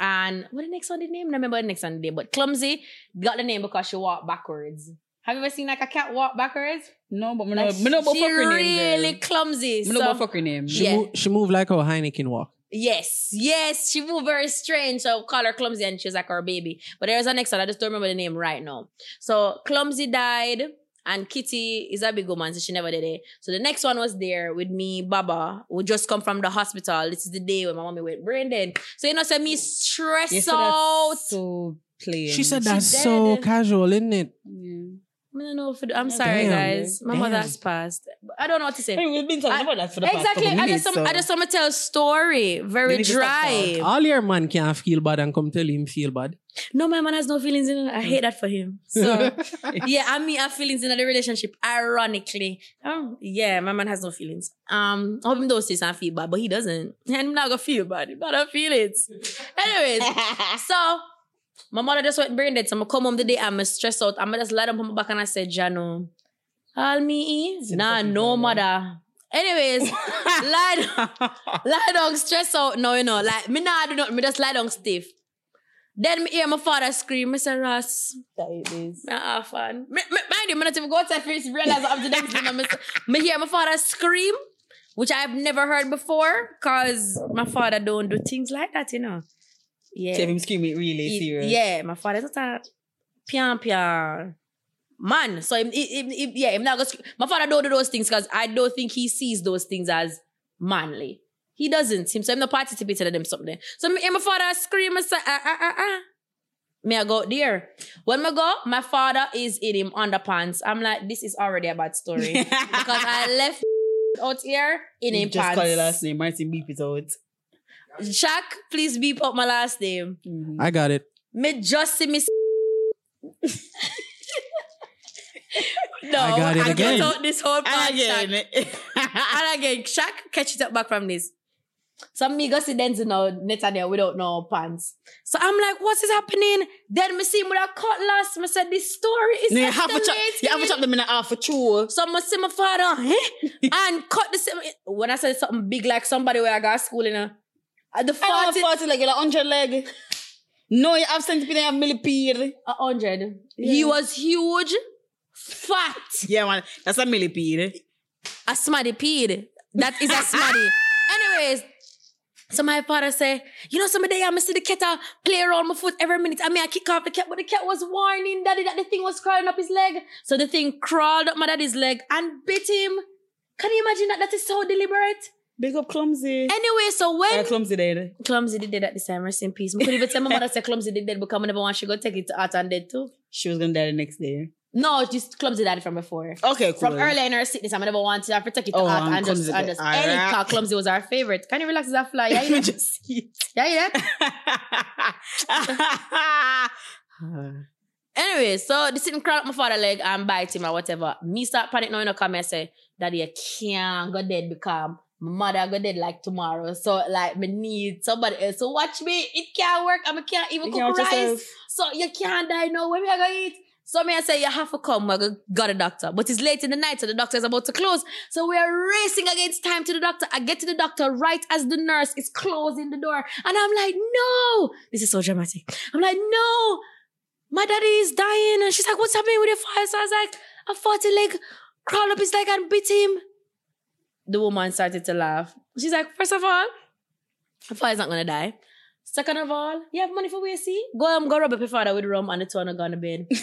And what the next one did name? I remember the next one did, but Clumsy got the name because she walked backwards. Have you ever seen like a cat walk backwards? No, but me Like, no, me no about she fuck her really name, girl. clumsy. Me no So, about fuck her name. She, Yeah. move, she moved like how Heineken walk. yes, yes, she moved very strange. So call her Clumsy and she was like our baby. But there's a next one. I just don't remember the name right now. So Clumsy died. And Kitty is a big woman, so she never did it. So the next one was there with me, Baba, who just come from the hospital. This is the day when my mommy went brain dead. So you know, so me stress You said out. that's so plain. She said She that's so casual, isn't it? Yeah. I don't know if it, I'm sorry, Damn. guys. My Damn. mother's passed. I don't know what to say. Hey, we've been talking I- about that for the past Exactly. I just, so. I just want to tell a story. Very dry. All your man can't feel bad and come tell him feel bad. No, my man has no feelings in it. I hate that for him. So yeah, I mean, I have feelings in the relationship. Ironically, um, yeah, my man has no feelings. Um, I hope him don't say I feel bad, but he doesn't, and I'm not gonna feel bad. Not gonna feel it. Anyways, so my mother just went brain dead. So I'm gonna come home the day I'm stressed out. I'm gonna just lie down on my back and I said, Jano, all me is nah, no mother. Anyways, lie down, lie down, stress out. No, you know, like me nah do nothing. Me just lie down stiff. Then me hear my father scream. Say, Ross, me a fan. Me, me, mind you, me not even go outside first realize I'm the next thing. Me, me hear my father scream, which I've never heard before, cause my father don't do things like that, you know. Yeah. Tell him scream it really serious. Yeah, my father's not a pian pian man. So him, him, him- yeah, him not gonna my father don't do those things because I don't think he sees those things as manly. He doesn't. Him so him not participating in them something. So hear my father scream and say, ah, ah, ah, ah. Me I go there. When me go, my father is in him underpants. I'm like, this is already a bad story. because I left out here in him Just call your last pants. name. Martin beep it out. Shaq, please beep up my last name. I got it. Me just see me. No, I got it and again. cut out this whole part. And Shaq. again. and again, Shaq catch it up back from this. Some me go see Denzel now, Netanyahu without no pants. So I'm like, what is happening? Then me see him with a cutlass. Me said, this story is No, you have to chop. You have to chop them in half for two. So I see my father, eh? and cut the same. When I said something big like somebody where I got school in a, at the have 40, forty leg, like hundred leg. No, you have centipede, you have millipede. a hundred. He was huge, fat, Yeah, man, that's a millipede. a smaddy peed. That is a smaddy. Anyways, so my father say, you know, somebody I see the cat uh, play around my foot every minute. I mean, I kick off the cat, but the cat was warning daddy that the thing was crawling up his leg. So the thing crawled up my daddy's leg and bit him. Can you imagine that? That is so deliberate. Big up clumsy. Anyway, so when Yeah, clumsy dead. Clumsy did dead at this time, rest in peace. I could even tell my mother say Clumsy did dead because I never want she go take it to art and dead too. She was gonna die the next day. No, just Clumsy died from before. Okay, cool. From earlier in her sickness, I never wanted her to take it to Oh, art and just, and just any car Clumsy was our favorite. Can you relax as a fly? Yeah, you just see yeah, yeah. Anyway, so this didn't crawl up my father leg and bite him or whatever. Me start panic now, you know, come and say, Daddy, I can't go dead because my mother go dead like tomorrow. So like me need somebody else to watch me. It can't work. I can't even You cook can't rice. yourself. So you can't die now. When we are gonna eat? So me I say you have to come. I go got a doctor, but it's late in the night, so the doctor is about to close. So we are racing against time to the doctor. I get to the doctor right as the nurse is closing the door, and I'm like, no, this is so dramatic. I'm like, no, my daddy is dying, and she's like, what's happening with your father? So I was like, a forty leg crawled up his leg and beat him. The woman started to laugh. She's like, first of all, my father's not gonna die. Second of all, you have money for WC? Go um, go rub up your father with rum and the two on the bed.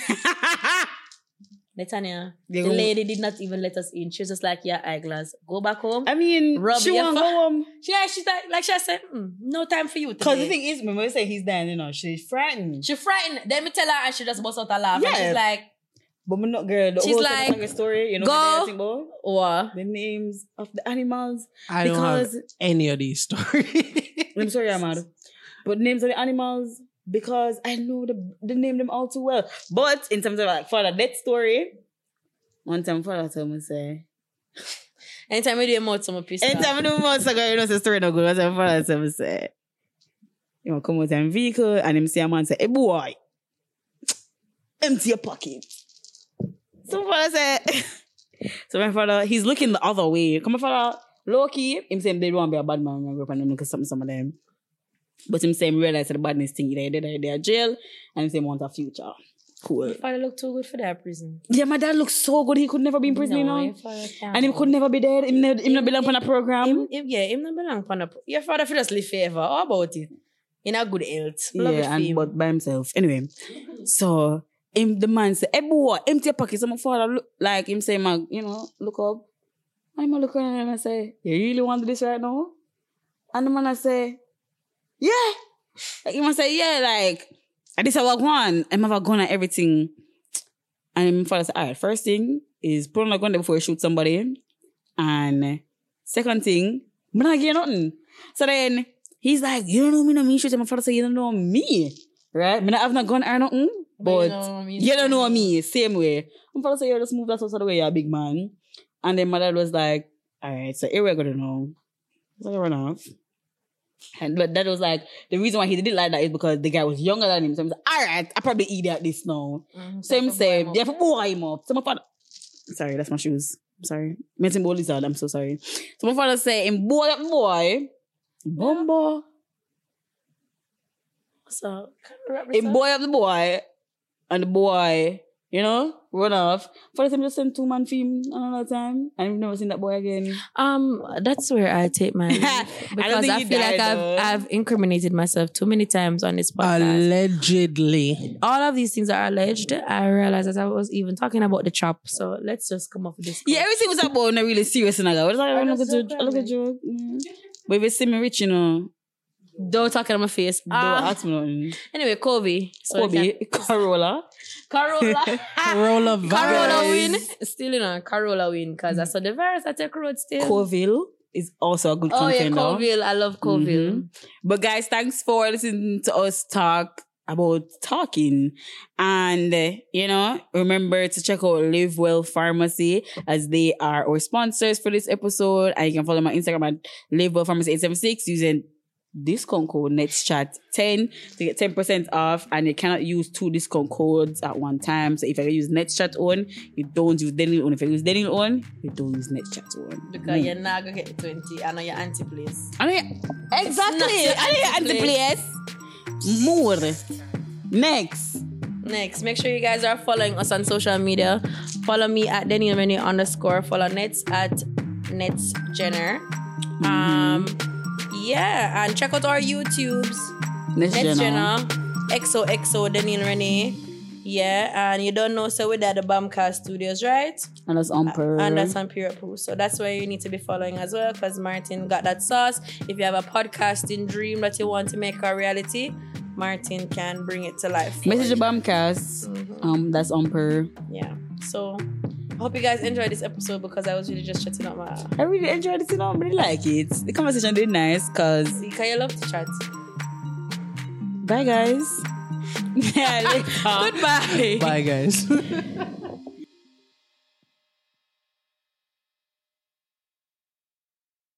Netanya, the go- lady did not even let us in. She was just like, yeah, eyeglass. Go back home. I mean, Rub she your won't fa- go home. yeah, she's like, like she said, mm, no time for you. Because the thing is, when we say he's dying, you know, she's frightened. she frightened. Then me tell her and she just bust out a laugh. And she's like, But we're not girl. The She's whole like, like, story, you know, go. what I think about? what? the names of the animals. I don't have any of these stories. I'm sorry, I'm mad. But names of the animals because I know the the name them all too well. But in terms of like father death story, one time father told me say, Anytime we do a mouth, some piece. anytime I do months ago, you know, the story no good. One time father told me say, you know, come out in vehicle and him see a man say, hey boy, empty your pocket. So father say, so my father, he's looking the other way. Come on, father, low key, him saying they don't want to be a bad man when I grew up and them because some some of them. But him saying realize the badness thing, they did they are jail and him saying want a future. Cool. Father look too good for that prison. Yeah, my dad looks so good. He could never be in prison, you know. your father can't. And he could never be dead. Him, ne- him not belong on a program. Him, him, yeah, him not belong on a. Your father for just live forever. How about it? In a good health. Love yeah, and him. but by himself. Anyway, so him the man say, "Hey boy, empty your pocket." So my father look like him say, "Man, you know, look up." I'm a look around and say, "You really want this right now?" And the man I say, "Yeah." Like he must say, "Yeah." Like, and this I walk one. I'm have a gun and everything. And my father said, "All right, first thing is put on a gun there before you shoot somebody, and second thing, I'm not getting nothing." So then he's like, "You don't know me, no me." Shoot. And my father said, "You don't know me." right? Not have not gun or nothing, but, you know me. you don't know me, same way. My father said, you just move that out of the way, you're a big man. And then my dad was like, all right, so here we're gonna know. So I run off. And but that was like the reason why he did it like that is because the guy was younger than him. So I'm like, all right, I probably eat at this now. Mm-hmm. So him to boy said, him up. yeah, for boy him up. So my father, sorry, that's my shoes. I'm sorry. Meant him boy lizard. I'm so sorry. So my father said, him boy up boy, bumbo. So, wrap this Him boy up the boy, and the boy, you know, run off. For the said, just send two man film another time, and we've never seen that boy again. Um, that's where I take my leave because think I, you feel like I've. I've incriminated myself too many times on this podcast. Allegedly. All of these things are alleged. I realized that I was even talking about the chop. So let's just come off with this. Yeah, everything was about not really serious and I go, I was like, I look just at you, I look at you. Yeah. But if you see me rich, you know, don't talk in my face. don't Ah, ask me nothing. anyway, Kobe. So Kobe, Corolla. Carola. Corolla virus. Carola win. Still, you know, Carola win because I saw the virus at the road still. Coville is also a good oh yeah. Coville. I love Coville. Mhm. But guys, thanks for listening to us talk about talking. And, uh, you know, remember to check out Live Well Pharmacy as they are our sponsors for this episode. And you can follow my Instagram at Live Well Pharmacy 876 using discount code NETSCHAT10 to get 10% off. And you cannot use two discount codes at one time. So if you use NETSCHAT on, you don't use Daniel on. If you use Daniel on, you don't use NETSCHAT on. Because you're not gonna get 20 and on your anti place. I mean, exactly. I know anti-place. anti-place. More. Next. Next, make sure you guys are following us on social media. Follow me at Daniel Menu underscore. Follow Nets at Nets Jenner. Um, yeah, and check out our YouTubes. Next, Jenna. Jenner, XOXO Daniel Renee. Yeah, and you don't know, so we're at the Bamcast Studios, right? And that's on per. And that's on Poo. So that's where you need to be following as well, because Martin got that sauce. If you have a podcasting dream that you want to make a reality, Martin can bring it to life. Message the. Bamcast. Mm-hmm. Um, that's on per. Yeah. So hope you guys enjoyed this episode because I was really just chatting up my I really enjoyed it. You know, I really like it. The conversation did nice. Cause because you love to chat. bye, guys. yeah, Goodbye. Bye, guys.